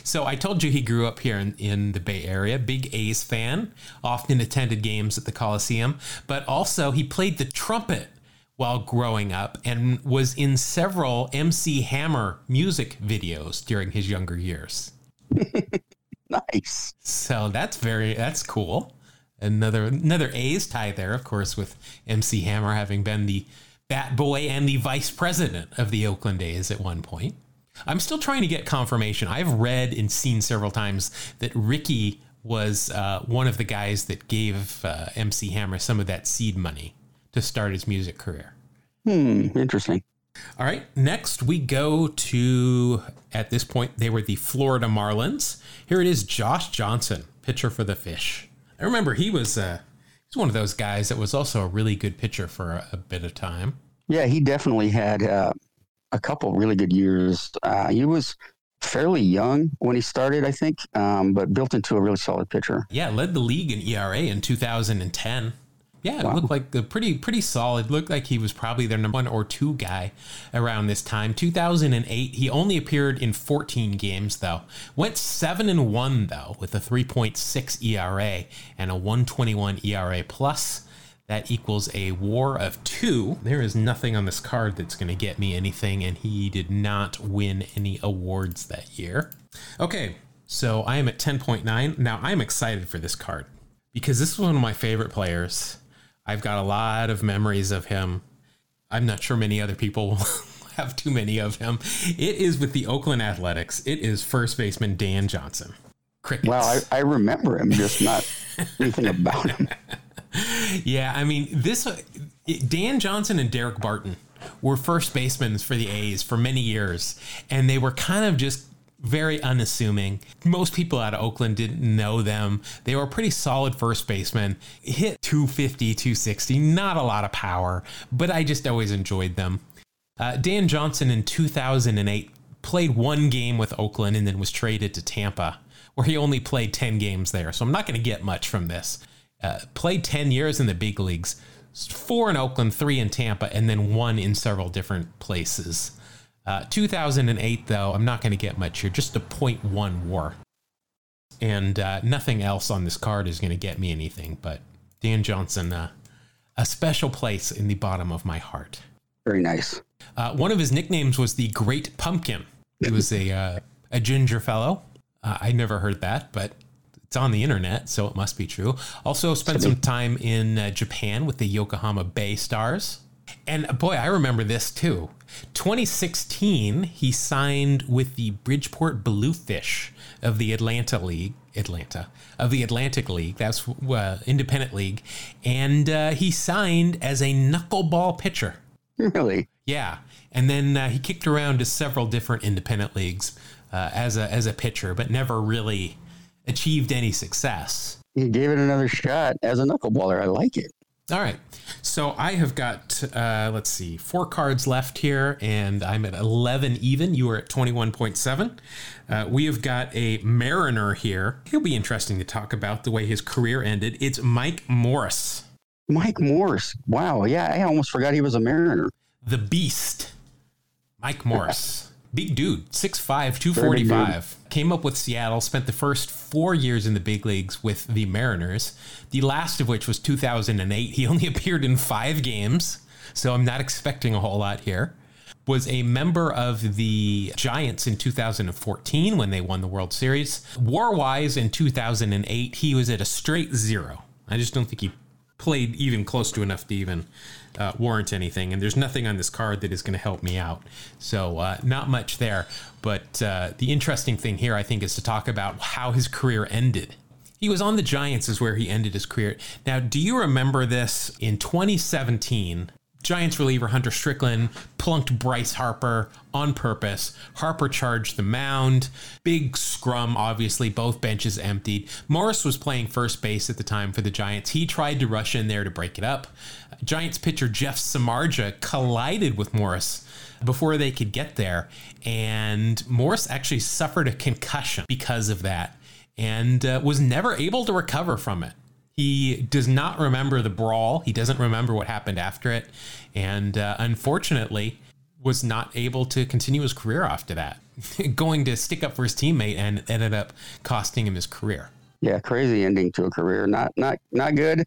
So I told you he grew up here in, in the Bay Area, big A's fan, often attended games at the Coliseum, but also he played the trumpet while growing up and was in several MC Hammer music videos during his younger years. Nice. So that's very that's cool. Another another A's tie there, of course, with MC Hammer having been the bat boy and the vice president of the Oakland A's at one point. I'm still trying to get confirmation. I've read and seen several times that Rickey was uh, one of the guys that gave uh, MC Hammer some of that seed money to start his music career. Hmm. Interesting. All right. Next, we go to, at this point, they were the Florida Marlins. Here it is Josh Johnson, pitcher for the Fish. I remember he was uh, he's one of those guys that was also a really good pitcher for a, a bit of time. Yeah, he definitely had uh, a couple really good years. Uh, he was fairly young when he started, I think, um, but built into a really solid pitcher. Yeah, led the league in ERA in 2010. Yeah, it looked like a pretty pretty solid. Looked like he was probably their number one or two guy around this time. 2008, he only appeared in 14 games though. Went seven and one though with a 3.6 ERA and a 121 ERA plus. That equals a WAR of two. There is nothing on this card that's going to get me anything, and he did not win any awards that year. Okay, so I am at 10.9. Now I'm excited for this card because this is one of my favorite players. I've got a lot of memories of him. I'm not sure many other people have too many of him. It is with the Oakland Athletics. It is first baseman Dan Johnson. Crickets. Wow, I, I remember him, just not anything about him. Yeah, I mean, this Dan Johnson and Daric Barton were first basemen for the A's for many years, and they were kind of just very unassuming. Most people out of Oakland didn't know them. They were pretty solid first basemen. Hit 250, 260, not a lot of power, but I just always enjoyed them. Uh, Dan Johnson in 2008 played one game with Oakland and then was traded to Tampa, where he only played 10 games there. So I'm not going to get much from this. Uh, played 10 years in the big leagues, four in Oakland, three in Tampa, and then one in several different places. Uh, 2008, though, I'm not going to get much here, just a 0.1 war. And uh, nothing else on this card is going to get me anything, but Dan Johnson, uh, a special place in the bottom of my heart. Very nice. Uh, one of his nicknames was the Great Pumpkin. He was a uh, a ginger fellow. Uh, I never heard that, but it's on the internet, so it must be true. Also, spent some time in uh, Japan with the Yokohama Bay Stars. And boy, I remember this too. 2016, he signed with the Bridgeport Bluefish of the Atlanta League, Atlanta of the Atlantic League. That's uh, independent league, and uh, he signed as a knuckleball pitcher. Really? Yeah, and then uh, he kicked around to several different independent leagues uh, as a as a pitcher, but never really achieved any success. He gave it another shot as a knuckleballer. I like it. All right. So I have got, uh, let's see, four cards left here, and I'm at 11 even. You are at 21.7. Uh, we have got a Mariner here. He'll be interesting to talk about the way his career ended. It's Mike Morse, Mike Morse. Wow. Yeah, I almost forgot he was a Mariner. the Beast. Mike Morse. Big dude, 6'5, 245. Came up with Seattle, spent the first four years in the big leagues with the Mariners, the last of which was 2008. He only appeared in five games, so I'm not expecting a whole lot here. Was a member of the Giants in 2014 when they won the World Series. War wise, in 2008, he was at a straight zero. I just don't think he played even close to enough to even uh, warrant anything. And there's nothing on this card that is going to help me out. So, uh, not much there. But uh, the interesting thing here, I think, is to talk about how his career ended. He was on the Giants, is where he ended his career. Now, do you remember this in 2017? Giants reliever Hunter Strickland plunked Bryce Harper on purpose. Harper charged the mound. Big scrum, obviously, both benches emptied. Morse was playing first base at the time for the Giants. He tried to rush in there to break it up. Giants pitcher Jeff Samardzija collided with Morse before they could get there, and Morse actually suffered a concussion because of that and uh, was never able to recover from it. He does not remember the brawl. He doesn't remember what happened after it. And uh, unfortunately, was not able to continue his career after that. Going to stick up for his teammate and ended up costing him his career. Yeah, crazy ending to a career. Not not not good.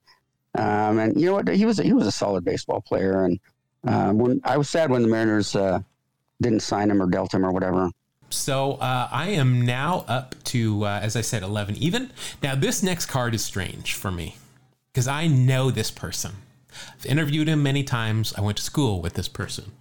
Um, and you know what? He was he was a solid baseball player. And um, when I was sad when the Mariners uh, didn't sign him or dealt him or whatever. So uh, I am now up to, uh, as I said, 11 even. Now, this next card is strange for me because I know this person. I've interviewed him many times. I went to school with this person.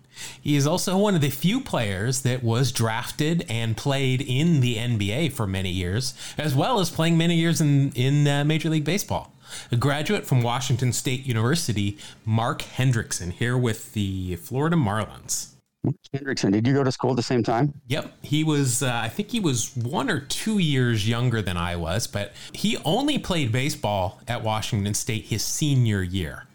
He is also one of the few players that was drafted and played in the NBA for many years, as well as playing many years in, in uh, Major League Baseball. A graduate from Washington State University, Mark Hendrickson, here with the Florida Marlins. Hendrickson, did you go to school at the same time? Yep, he was. Uh, I think he was one or two years younger than I was, but he only played baseball at Washington State his senior year.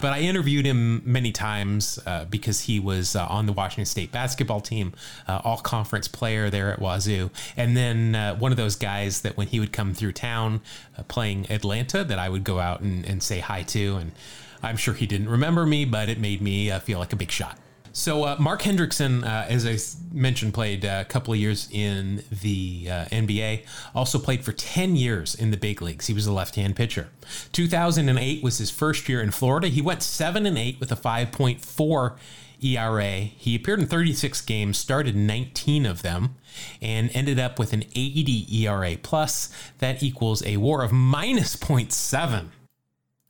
But I interviewed him many times uh, because he was uh, on the Washington State basketball team, uh, all conference player there at Wazoo. And then uh, one of those guys that when he would come through town uh, playing Atlanta, that I would go out and, and say hi to. And I'm sure he didn't remember me, but it made me uh, feel like a big shot. So uh, Mark Hendrickson, uh, as I mentioned, played uh, a couple of years in the uh, NBA. Also played for 10 years in the big leagues. He was a left-hand pitcher. 2008 was his first year in Florida. He went 7 and 8 with a 5.4 ERA. He appeared in 36 games, started 19 of them, and ended up with an 80 ERA plus. That equals a WAR of minus 0.7.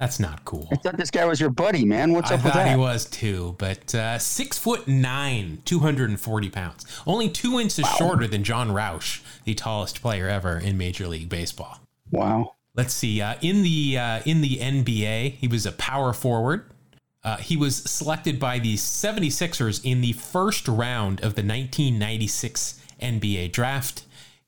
That's not cool. I thought this guy was your buddy, man. What's I up with thought that? he was too, but uh, six foot nine, 240 pounds. Only two inches shorter than Jon Rauch, the tallest player ever in Major League Baseball. Wow. Let's see. Uh, in the uh, in the NBA, he was a power forward. Uh, he was selected by the 76ers in the first round of the 1996 NBA draft,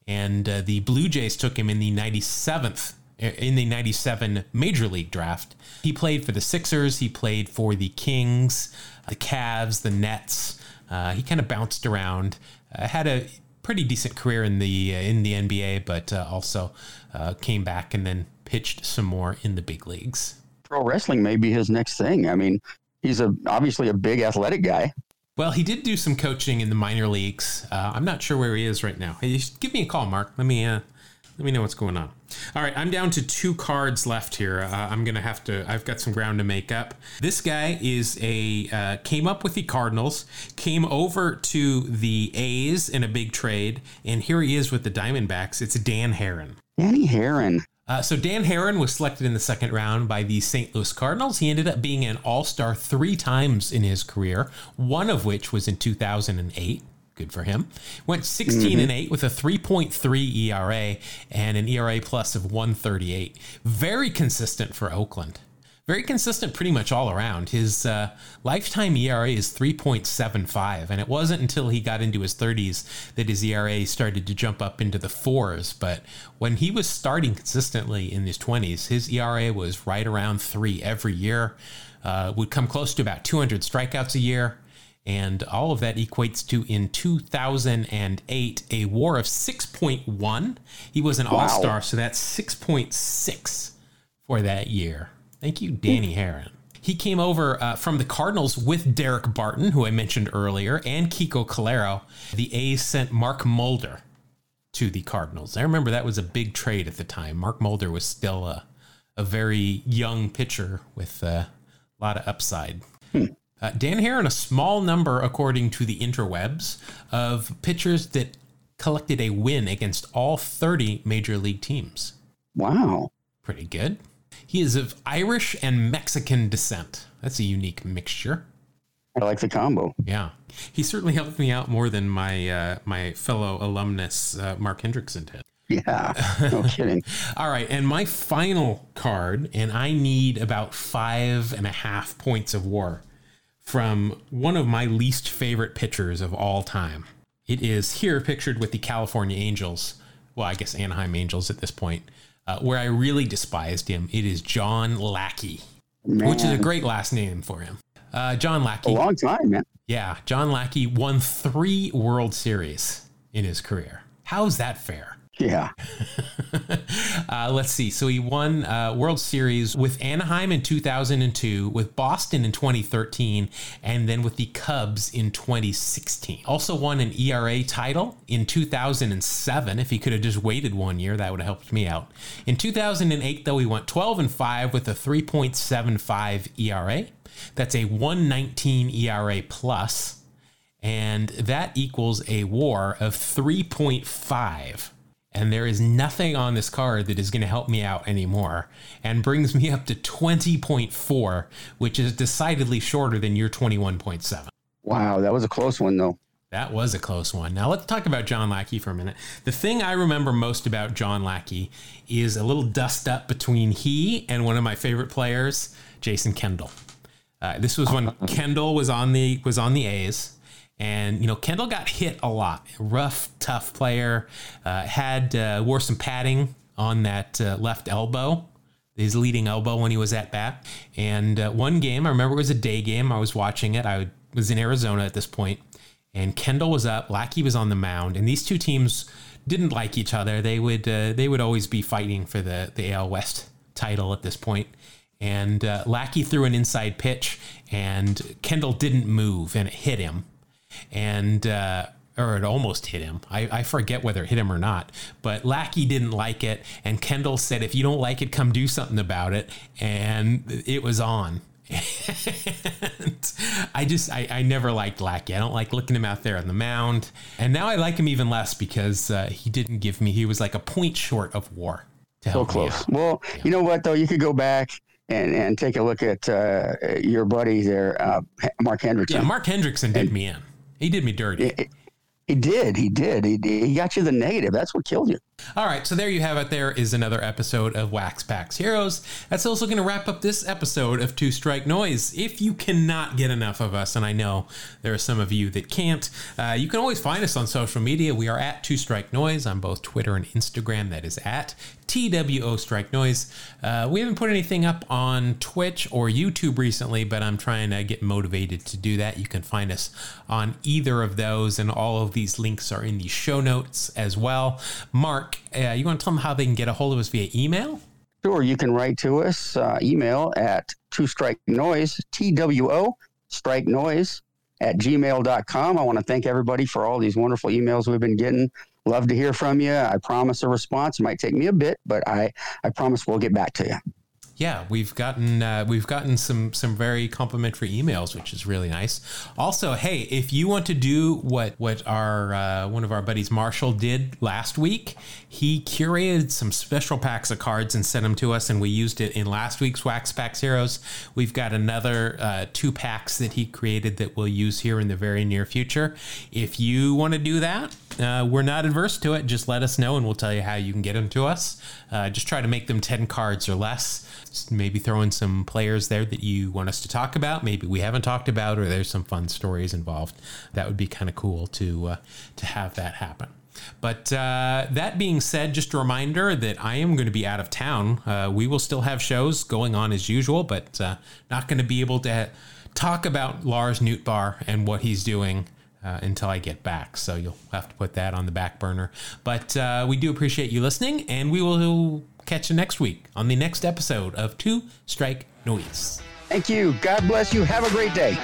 and uh, the Blue Jays took him in the 97th in the 97 Major League draft. He played for the Sixers, he played for the Kings, the Cavs, the Nets. Uh, he kind of bounced around. Uh, had a pretty decent career in the uh, in the NBA, but uh, also uh, came back and then pitched some more in the big leagues. Pro wrestling may be his next thing. I mean, he's a obviously a big athletic guy. Well, he did do some coaching in the minor leagues. Uh, I'm not sure where he is right now. Hey, give me a call, Mark. Let me uh, Let me know what's going on. All right, I'm down to two cards left here. Uh, I'm gonna have to. I've got some ground to make up. This guy is a uh, came up with the Cardinals, came over to the A's in a big trade, and here he is with the Diamondbacks. It's Dan Haren. Danny Haren. Uh, so Dan Haren was selected in the second round by the St. Louis Cardinals. He ended up being an All Star three times in his career, one of which was in 2008. Good for him. Went 16 and 8 with a 3.3 ERA and an ERA plus of 138. Very consistent for Oakland. Very consistent pretty much all around. His uh, lifetime ERA is 3.75, and it wasn't until he got into his 30s that his ERA started to jump up into the fours. But when he was starting consistently in his 20s, his ERA was right around three every year. Uh, would come close to about 200 strikeouts a year and all of that equates to in 2008 a war of 6.1 he was an Wow. all-star so that's 6.6 for that year. Thank you danny Haren. he came over uh, from the cardinals with Daric Barton who i mentioned earlier and kiko calero. The a's sent mark mulder to the cardinals. I remember that was a big trade at the time. Mark mulder was still a, a very young pitcher with uh, a lot of upside uh, Dan Haren, a small number, according to the interwebs, of pitchers that collected a win against all 30 major league teams. Wow. Pretty good. He is of Irish and Mexican descent. That's a unique mixture. I like the combo. Yeah, he certainly helped me out more than my uh, my fellow alumnus uh, Mark Hendrickson did. Yeah. No kidding. All right, and my final card, and I need about five and a half points of war from one of my least favorite pitchers of all time. It is here pictured with the California Angels. Well, I guess Anaheim Angels at this point, uh, where I really despised him. It is John Lackey, which is a great last name for him. Uh, John Lackey. A long time, man. Yeah, John Lackey won three World Series in his career. How's that fair? Yeah. Uh, let's see. So he won uh, World Series with Anaheim in 2002, with Boston in 2013, and then with the Cubs in 2016. Also won an ERA title in 2007. If he could have just waited one year, that would have helped me out. In 2008, though, he went 12 and 5 with a 3.75 ERA. That's a 119 ERA plus, and that equals a WAR of 3.5 and there is nothing on this card that is going to help me out anymore and brings me up to 20.4 which is decidedly shorter than your 21.7 Wow. That was a close one, though. that was a close one now let's talk about john lackey for a minute the thing i remember most about john lackey is a little dust up between he and one of my favorite players jason kendall uh, this was when kendall was on the was on the a's and you know Kendall got hit a lot. Rough, tough player. Uh, had uh, wore some padding on that uh, left elbow, his leading elbow when he was at bat. And uh, one game, I remember it was a day game. I was watching it. I was in Arizona at this point, and Kendall was up. Lackey was on the mound, and these two teams didn't like each other. They would uh, they would always be fighting for the the AL West title at this point. And uh, Lackey threw an inside pitch, and Kendall didn't move, and it hit him and uh, or it almost hit him. I, I forget whether it hit him or not, but Lackey didn't like it, and Kendall said, "If you don't like it, come do something about it." And it was on. and I just I, I never liked Lackey. I don't like looking him out there on the mound, and now I like him even less because uh, he didn't give me. He was like a point short of WAR. To So close. Well, you know what, though? You could go back and, and take a look at uh, your buddy there, uh, Mark Hendrickson. Yeah, Mark Hendrickson did me in. He did me dirty. He- He did. He did. He, he got you the negative. That's what killed you. All right, so there you have it. There is another episode of Wax Packs Heroes. That's also going to wrap up this episode of Two Strike Noise. If you cannot get enough of us, and I know there are some of you that can't, uh, you can always find us on social media. We are at Two Strike Noise on both Twitter and Instagram. That is at TWO Strike Noise. Uh, we haven't put anything up on Twitch or YouTube recently, but I'm trying to get motivated to do that. You can find us on either of those, and all of these links are in the show notes as well. Mark, uh, you want to tell them how they can get a hold of us via email? Sure, you can write to us, uh, email at two strike noise, T W O, strike noise at gmail.com. I want to thank everybody for all these wonderful emails we've been getting. Love to hear from you. I promise a response. It might take me a bit, but I, I promise we'll get back to you yeah, we've gotten uh, we've gotten some some very complimentary emails, which is really nice. Also, hey, if you want to do what what our uh, one of our buddies Marshall did last week, he curated some special packs of cards and sent them to us, and we used it in last week's Wax Packs Heroes. We've got another uh, two packs that he created that we'll use here in the very near future. If you want to do that, uh, we're not adverse to it. Just let us know, and we'll tell you how you can get them to us. Uh, just try to make them ten cards or less maybe throw in some players there that you want us to talk about. Maybe we haven't talked about, or there's some fun stories involved. That would be kind of cool to uh, to have that happen. But uh, that being said, just a reminder that I am going to be out of town. Uh, we will still have shows going on as usual, but uh, not going to be able to talk about Lars Nootbaar and what he's doing uh, until I get back. So you'll have to put that on the back burner. But uh, we do appreciate you listening, and we will catch you next week on the next episode of Two Strike Noise. Thank you. God bless you. Have a great day.